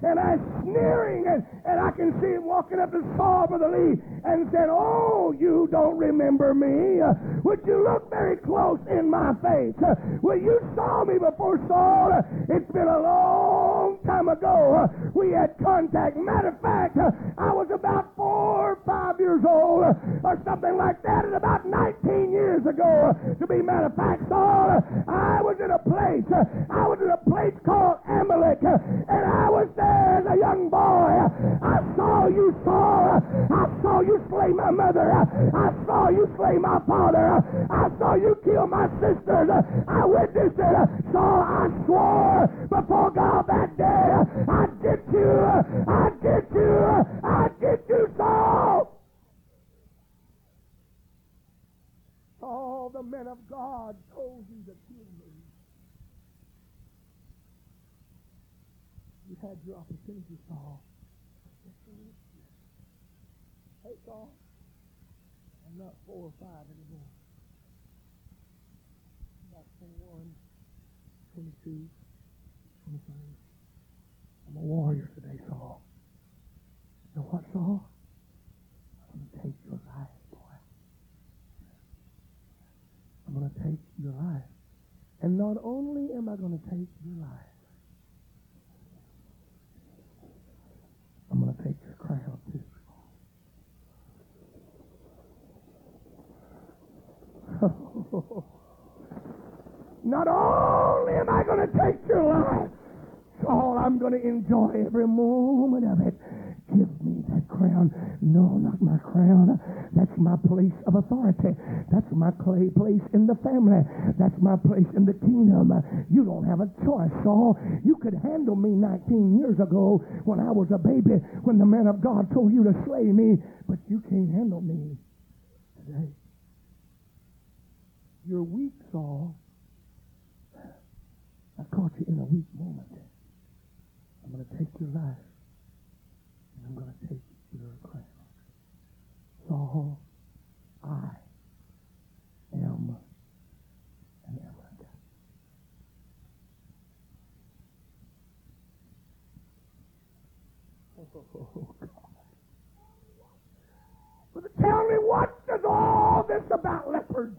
And I sneering, and, and I can see him walking up to Saul, the Lee, and said, Oh, you don't remember me. Would you look very close in my face? Well, you saw me before Saul. It's been a long time ago. We had contact. Matter of fact, I was about four or five years old or something like that, and about 19 years ago, to be matter of fact, Saul, I was in a place, I was in a place called Amalek, and I was there as a young boy. I saw you, Saul. I saw you slay my mother. I saw you slay my father. I saw you kill my sisters. I witnessed it. Saul, I swore before God that day, I get you. I get you. I get you, Saul. All the men of God told you to kill me. You had your opportunity, Saul. Hey, Saul, I'm not four or five anymore. I'm not 21, 22, 25. I'm a warrior today, Saul. You know what, Saul? I'm going to take your life, boy. I'm going to take your life. And not only am I going to take your life, I'm going to take your crown too. Not only am I going to take your life, Saul, I'm going to enjoy every moment of it. Give me that crown. No, not my crown. That's my place of authority. That's my place in the family. That's my place in the kingdom. You don't have a choice, Saul. You could handle me 19 years ago when I was a baby, when the man of God told you to slay me, but you can't handle me today. You're weak, Saul. I caught you in a weak moment. I'm going to take your life. And I'm going to take your crown. Saul, I am an Amalek. Oh, God. But tell me, what is all this about leopards?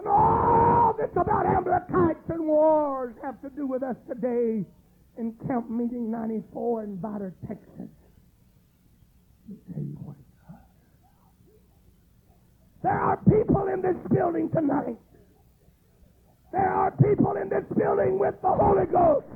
And all this about Amalekites and wars have to do with us today in Camp Meeting 94 in Vidor, Texas. There are people in this building tonight. There are people in this building with the Holy Ghost.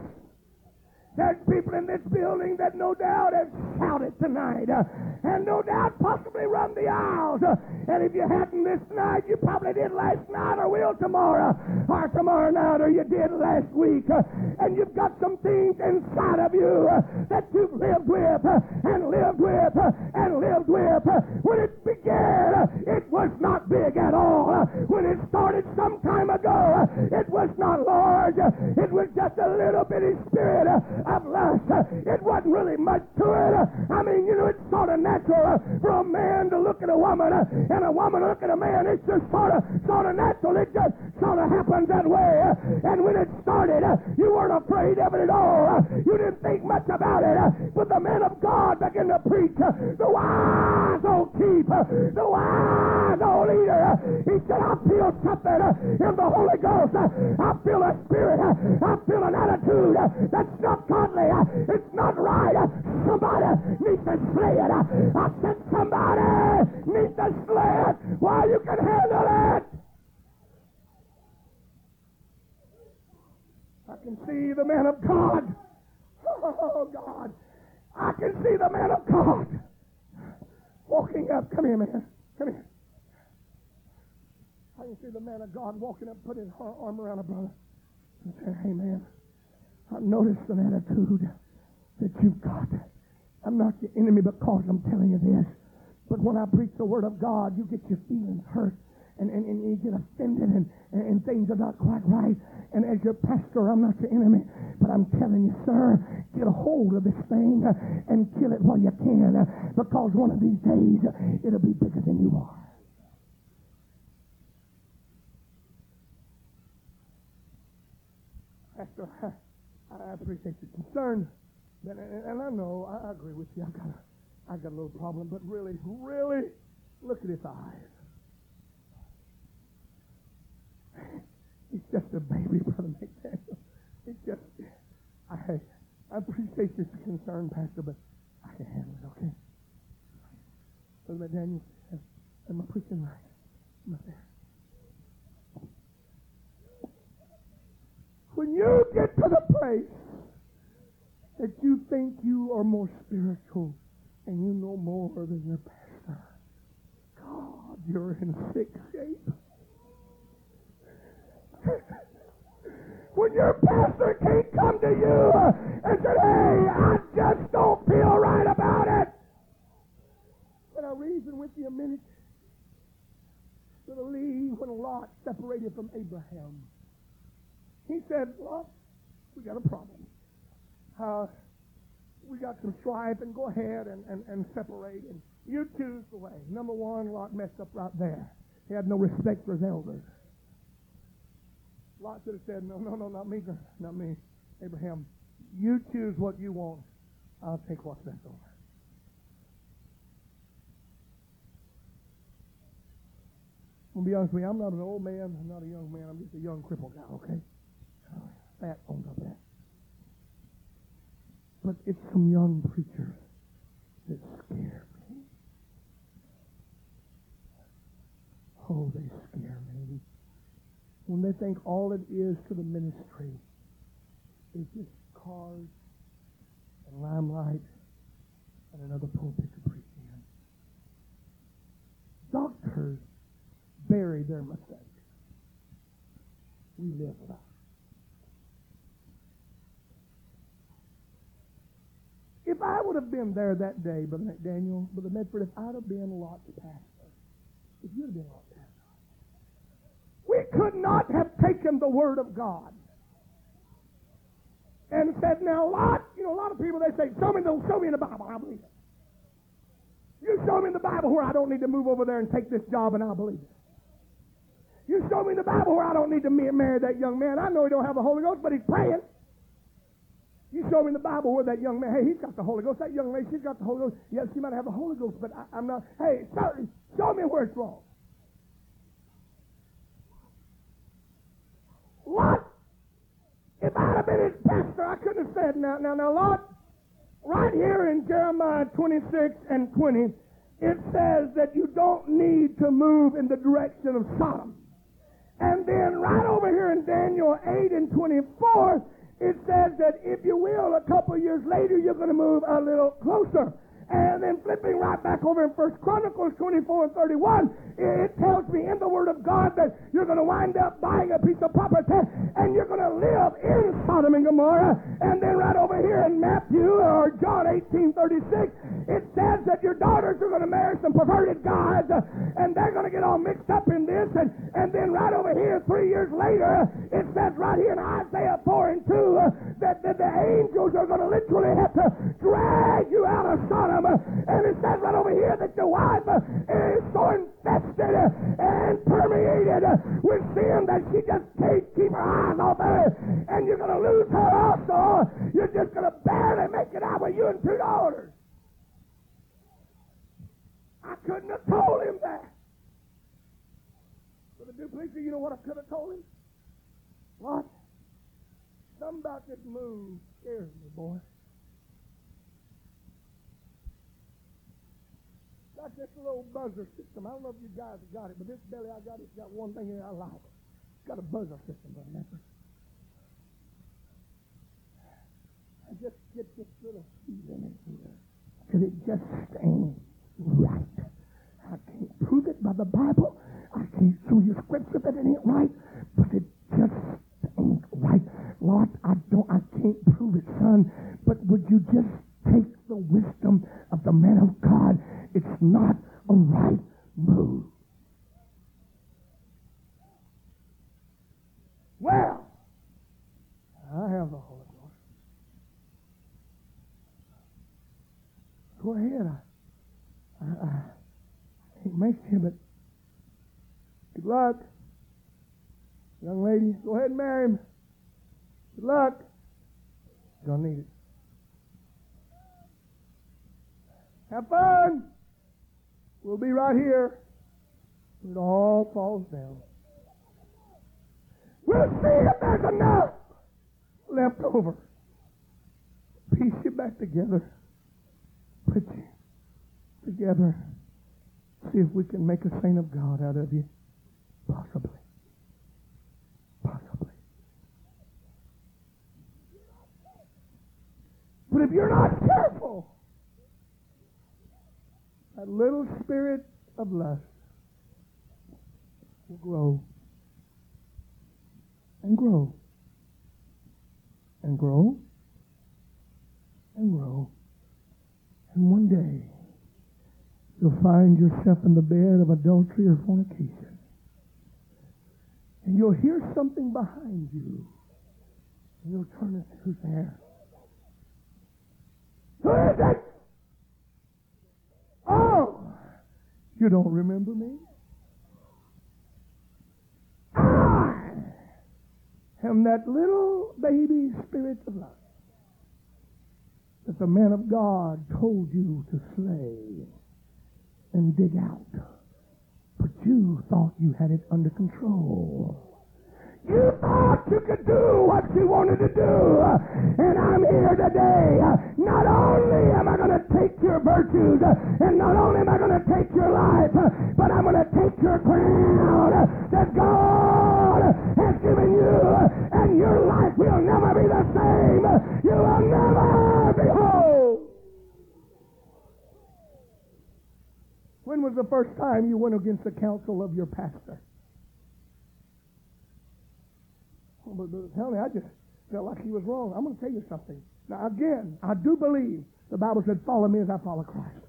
There's people in this building that no doubt have shouted tonight, uh, and no doubt possibly run the aisles. Uh, and if you hadn't this night, you probably did last night, or will tomorrow, or tomorrow night, or you did last week. Uh, and you've got some things inside of you uh, that you've lived with, uh, and lived with, uh, and lived with. when it began, it was not big at all. when it started some time ago, it was not large. it was just a little bitty spirit of lust. Uh, it wasn't really much to it. Uh, I mean, you know, it's sort of natural uh, for a man to look at a woman and a woman to look at a man. It's just sort of, sort of natural. It just sort of happens that way. And when it started, you weren't afraid of it at all. You didn't think much about it. But the men of God began to preach. The wise old chief, the wise old leader. He said, I feel something in the Holy Ghost. I feel a spirit. I feel an attitude that's not godly. It's not right. Somebody needs to slay it. I said somebody needs to slay it while you can handle it. I can see the man of God. Oh, God. I can see the man of God walking up. Come here, man. Come here. I can see the man of God walking up, putting his arm around a brother and saying, Hey, man, I've noticed an attitude that you've got. I'm not your enemy because I'm telling you this. But when I preach the word of God, you get your feelings hurt and, and, and you get offended and, and things are not quite right. And as your pastor, I'm not your enemy. But I'm telling you, sir, get a hold of this thing and kill it while you can. Because one of these days, it'll be bigger than you are. Pastor, I, appreciate your concern. And, and, I know, I, I agree with you. I got, a, I got a little problem, but really, really, look at his eyes. He's just a baby, Brother McDaniel. It's just, I, I appreciate your concern, Pastor, but I can handle it, okay? Brother McDaniel, am I preaching right? Am I there? When you get to the place that you think you are more spiritual and you know more than your pastor, God, you're in sick shape. when your pastor can't come to you and say, hey, I just don't feel right about it. Can I reason with you a minute? Little Lee, when Lot separated from Abraham, he said, Well, we got a problem. Uh, we got some strife, and go ahead and, and, and separate, and you choose the way. Number one, Lot messed up right there. He had no respect for his elders. Lot should have said, no, no, no, not me, not me. Abraham, you choose what you want. I'll take what's left over. I'm going to be honest with you, I'm not an old man, I'm not a young man, I'm just a young crippled guy, okay? Fat on of that. But it's some young preachers that scare me. Oh, they scare me. When they think all it is to the ministry is just cars and limelight and another pulpit to preach in. Doctors bury their mistakes. We live life. If I would have been there that day, Brother McDaniel, Brother Medford, if I'd have been Lot's pastor, if you'd have been Lot's pastor, we could not have taken the Word of God and said, now, Lot, you know, a lot of people, they say, show me, the, show me in the Bible, I believe it. You show me in the Bible where I don't need to move over there and take this job, and I'll believe it. You show me in the Bible where I don't need to marry that young man. I know he don't have the Holy Ghost, but he's praying. You show me in the Bible where that young man, hey, he's got the Holy Ghost. That young lady, she's got the Holy Ghost. Yes, she might have the Holy Ghost, but I, am not. Hey, show, me where it's wrong. What? If I'd have been his pastor, I couldn't have said, now, now, now, Lord, right here in Jeremiah 26 and 20, it says that you don't need to move in the direction of Sodom. And then right over here in Daniel 8 and 24, it says that if you will, a couple years later, you're going to move a little closer. And then flipping right back over in First Chronicles 24 and 31, it tells me in the Word of God that you're going to wind up buying a piece of property and you're going to live in Sodom and Gomorrah. And then right over here in Matthew or John 18 36, it says that your daughters are going to marry some perverted gods uh, and they're going to get all mixed up in this. And, and then right over here, three years later, it says right here in Isaiah 4 and 2 uh, that, that the angels are going to literally have to drag you out of Sodom uh, and it says right over here that your wife uh, is so infested and permeated with sin that she just can't keep her eyes off her. And you're going to lose her also. You're just going to barely make it out with you and two daughters. I couldn't have told him that. But the duplicity, you know what I could have told him? What? Something about this move scares me, boy. Got this little buzzer system. I don't know if you guys have got it, but this belly I got, it's got one thing in it I like. It's got a buzzer system, Memphis. I just get this little feeling in here. Because it just ain't right. I can't prove it by the Bible. I can't show you scripture that it ain't right, but it just ain't right. Lord, I don't I can't prove it, son. But would you just take the wisdom of the man of God it's not a right move. Well, I have the Holy Ghost. Go ahead. I, I, I can't make you, but good luck. Young lady, go ahead and marry him. Good luck. You're gonna need it. Have fun. We'll be right here. It all falls down. We'll see if there's enough left over. Piece you back together. Put you together. See if we can make a saint of God out of you. Possibly. Possibly. But if you're not careful, that little spirit of lust will grow and grow and grow and grow. And one day, you'll find yourself in the bed of adultery or fornication. And you'll hear something behind you. And you'll turn and Who's there? Who is it? Oh, you don't remember me? I am that little baby spirit of life that the man of God told you to slay and dig out. But you thought you had it under control. You thought you could do what you wanted to do. And I'm here today. Not only virtues, and not only am I going to take your life, but I'm going to take your crown that God has given you. And your life will never be the same. You will never be whole. When was the first time you went against the counsel of your pastor? Oh, but, but tell me, I just felt like he was wrong. I'm going to tell you something. Now, again, I do believe the Bible said, follow me as I follow Christ.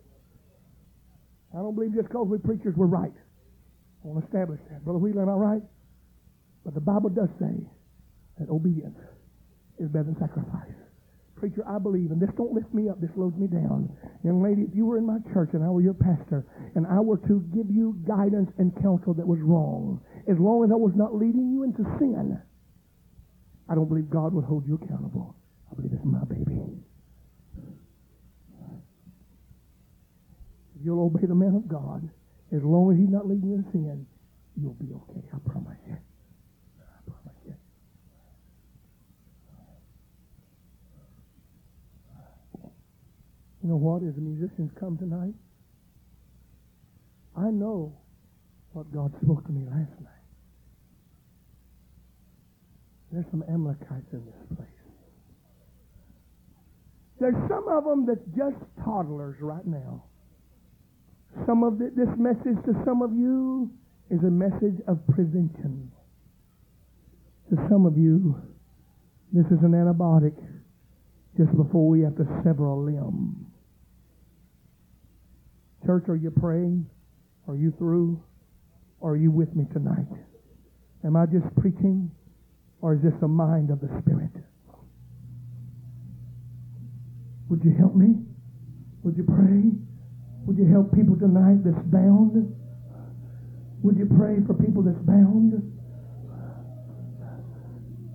I don't believe just because we preachers were right. I want to establish that. Brother Wheeler, am I right? But the Bible does say that obedience is better than sacrifice. Preacher, I believe, and this don't lift me up, this loads me down. Young lady, if you were in my church and I were your pastor, and I were to give you guidance and counsel that was wrong, as long as I was not leading you into sin, I don't believe God would hold you accountable. I believe it's my baby. If you'll obey the man of God, as long as he's not leading you in sin, you'll be okay. I promise you. I promise you. You know what? As the musicians come tonight, I know what God spoke to me last night. There's some Amalekites in this place. There's some of them that's just toddlers right now. Some of the, this message to some of you is a message of prevention. To some of you, this is an antibiotic just before we have to sever a limb. Church, are you praying? Are you through? Are you with me tonight? Am I just preaching? Or is this a mind of the Spirit? Would you help me? Would you pray? Would you help people tonight that's bound? Would you pray for people that's bound?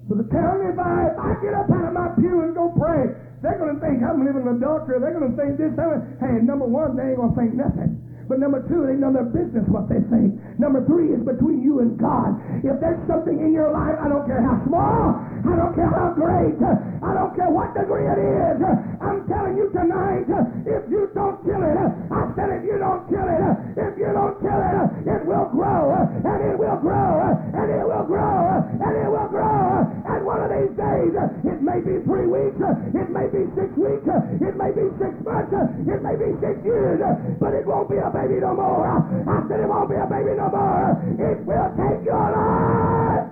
But tell me if I, if I get up out of my pew and go pray, they're going to think I'm living in adultery. They're going to think this. Hey, number one, they ain't going to think nothing. But number two, they know their business what they think. Number three is between you and God. If there's something in your life, I don't care how small, I don't care how great, I don't care what degree it is. I'm telling you tonight, if you don't kill it, I said if you don't kill it, if you don't kill it, it will grow, and it will grow, and it will grow, and it will grow. One of these days, it may be three weeks, it may be six weeks, it may be six months, it may be six years, but it won't be a baby no more. I said it won't be a baby no more. It will take your life.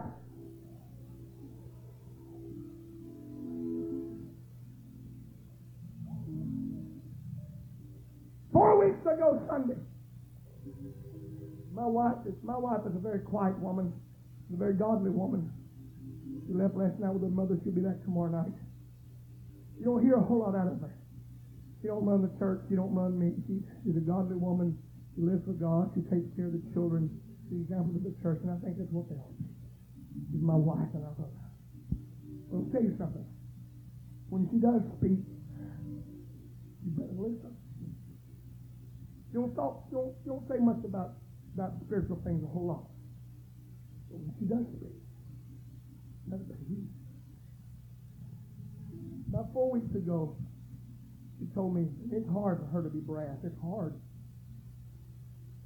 Four weeks ago Sunday, my wife is my wife is a very quiet woman, a very godly woman. She left last night with her mother. She'll be back tomorrow night. You don't hear a whole lot out of her. She don't run the church. She don't run me. She, she's a godly woman. She lives for God. She takes care of the children. She's example of the church, and I think that's what they are. She's my wife, and I love her. I'll tell you something. When she does speak, you better listen. You don't talk, you don't, don't say much about, about spiritual things a whole lot. But when she does speak. About four weeks ago, she told me it's hard for her to be brass. It's hard.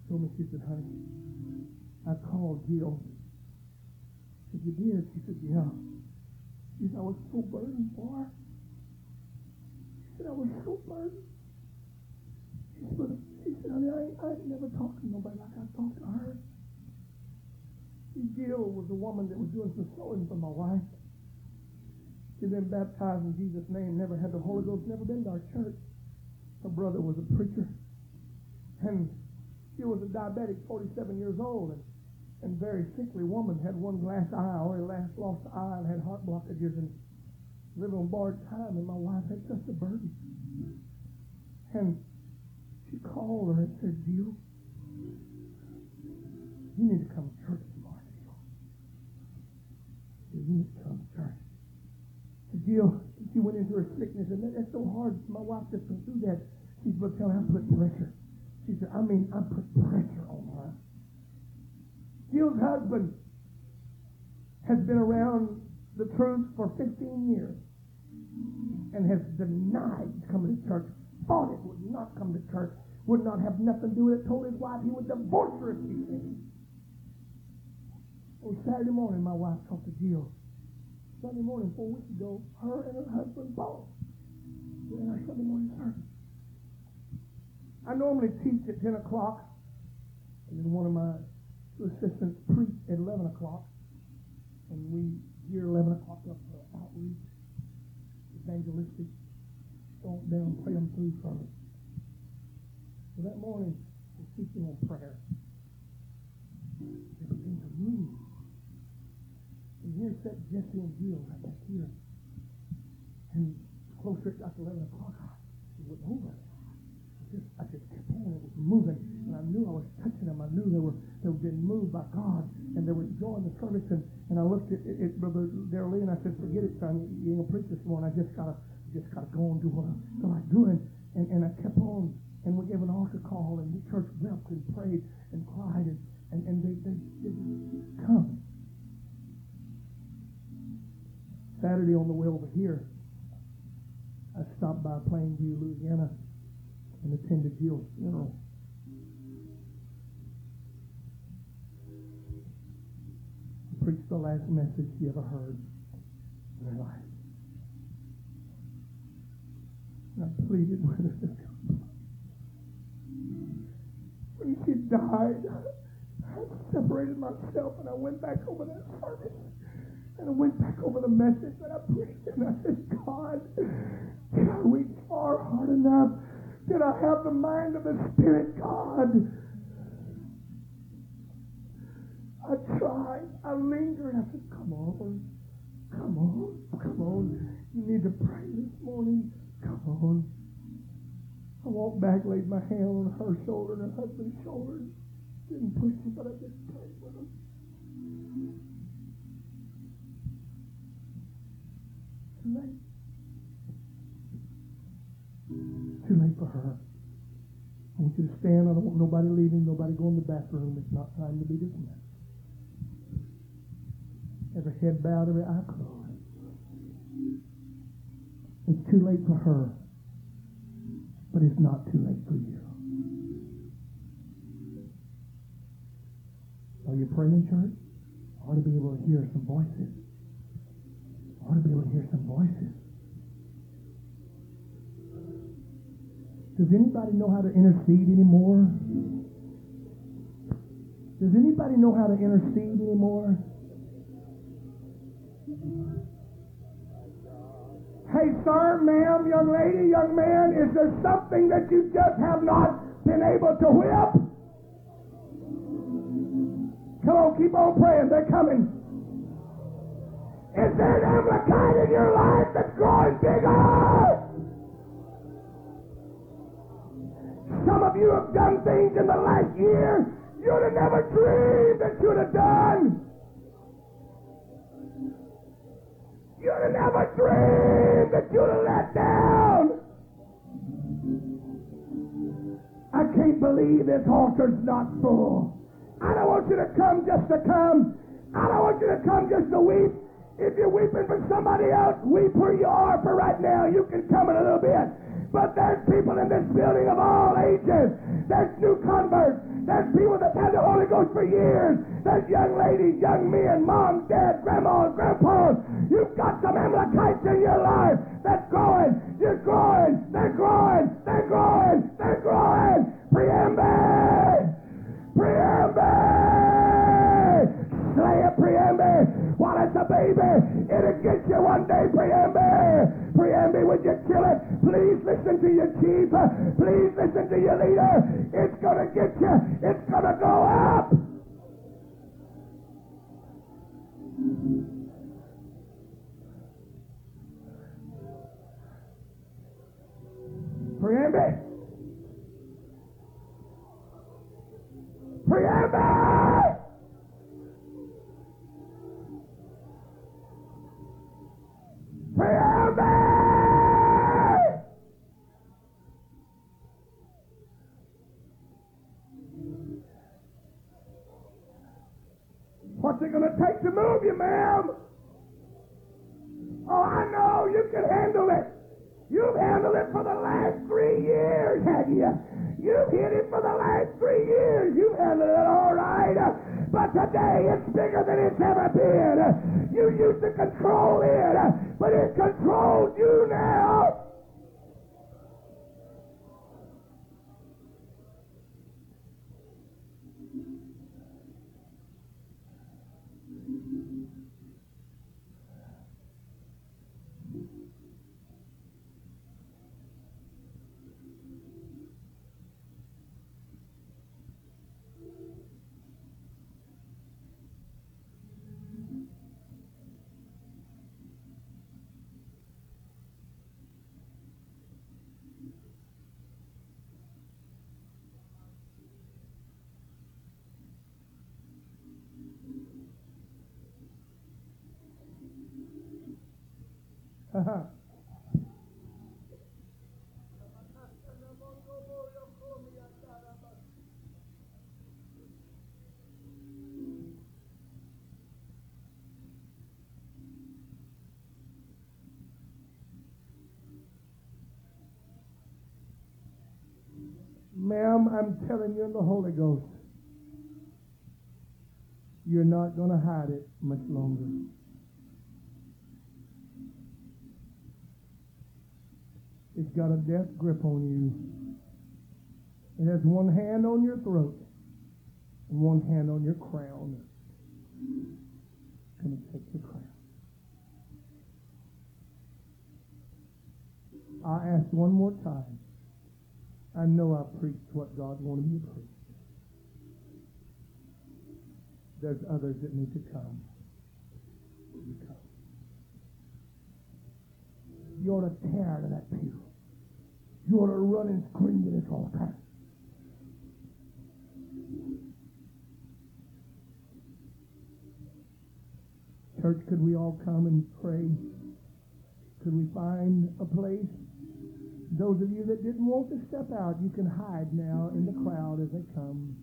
She told me, she said, honey, I called Jill. She said, you did? She said, yeah. She said, I was so burdened for her. She said, I was so burdened. She said, she said honey, I, I never talked to nobody like I talked to her. Jill was the woman that was doing some sewing for my wife. She'd been baptized in Jesus' name, never had the Holy Ghost, never been to our church. Her brother was a preacher. And she was a diabetic, 47 years old, and, and very sickly woman, had one glass eye, only last lost eye, and had heart blockages, and lived on borrowed time, and my wife had such a burden. And she called her and said, Jill, you need to come to church. You to come to church. Jill, she went into her sickness, and that, that's so hard. My wife just went through that. She's but telling I put pressure. She said, I mean, I put pressure on her. Jill's husband has been around the truth for 15 years and has denied coming to church, thought it would not come to church, would not have nothing to do with it, told his wife he would divorce her if she came. On Saturday morning, my wife talked to Jill. Sunday morning, four weeks ago, her and her husband both were in our Sunday morning service. I normally teach at 10 o'clock, and then one of my two assistants preach at 11 o'clock, and we gear 11 o'clock up for outreach, evangelistic, stomp down, pray them through service. So that morning, we're teaching on prayer. They begin to move. And here sat Jesse and Jill right back here. And closer at 11 o'clock, I went over just, I just kept on. It was moving, and I knew I was touching them. I knew they were they were being moved by God, and they were enjoying the service. And, and I looked at, at, Brother Darrell and I said, "Forget it, son. You ain't gonna preach this morning. I just gotta just gotta go and do what I feel like doing." And and I kept on, and we gave an altar call, and the church wept and prayed and cried, and and, and they they, they come. Saturday on the way over here, I stopped by Plainview, Louisiana and attended Jill's funeral. I preached the last message she ever heard in her life. And I pleaded with her to come. When she died, I separated myself and I went back over that service. And I went back over the message that I preached and I said, God, did I reach far hard enough? Did I have the mind of the Spirit God? I tried. I lingered. I said, come on. Come on. Come on. You need to pray this morning. Come on. I walked back, laid my hand on her shoulder and her husband's shoulder. Didn't push but I just prayed with him. For her. I want you to stand. I don't want nobody leaving, nobody going to the bathroom. It's not time to be dismissed. Every head bowed, every eye closed. It's too late for her, but it's not too late for you. Are you praying, church? I ought to be able to hear some voices. I ought to be able to hear some voices. Does anybody know how to intercede anymore? Does anybody know how to intercede anymore? Hey, sir, ma'am, young lady, young man, is there something that you just have not been able to whip? Come on, keep on praying. They're coming. Is there an Amalekite in your life that's growing bigger? Some of you have done things in the last year you'd have never dreamed that you'd have done. You'd have never dreamed that you'd have let down. I can't believe this altar's not full. I don't want you to come just to come. I don't want you to come just to weep. If you're weeping for somebody else, weep where you are for right now. You can come in a little bit. But there's people in this building of all ages. There's new converts. There's people that have the Holy Ghost for years. There's young ladies, young men, mom, dad, grandma, grandpa. You've got some Amalekites in your life that's growing. You're growing. They're growing. They're growing. They're growing. Preamble. Preamble. It's a baby, it'll get you one day, preamble. Preamble, would you kill it? Please listen to your chief. Please listen to your leader. It's gonna get you. It's gonna go up. Preamble. It gonna take to move you, ma'am? Oh, I know you can handle it. You've handled it for the last three years, have you? You've hit it for the last three years. You've handled it all right. But today it's bigger than it's ever been. You used to control it, but it controls you I'm telling you in the Holy Ghost, you're not going to hide it much longer. It's got a death grip on you. It has one hand on your throat and one hand on your crown. It's going to take your crown. I ask one more time. I know I preached what God wanted me to preach. There's others that need to come. You come. You ought to tear out of that pew. You ought to run and scream to this altar. Church, could we all come and pray? Could we find a place? Those of you that didn't want to step out, you can hide now in the crowd as they come.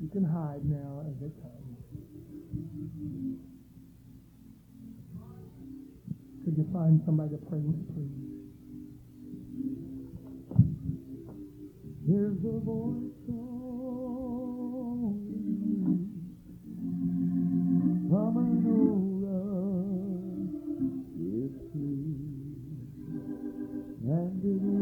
You can hide now as they come. Could you find somebody to pray with, please? There's a voice and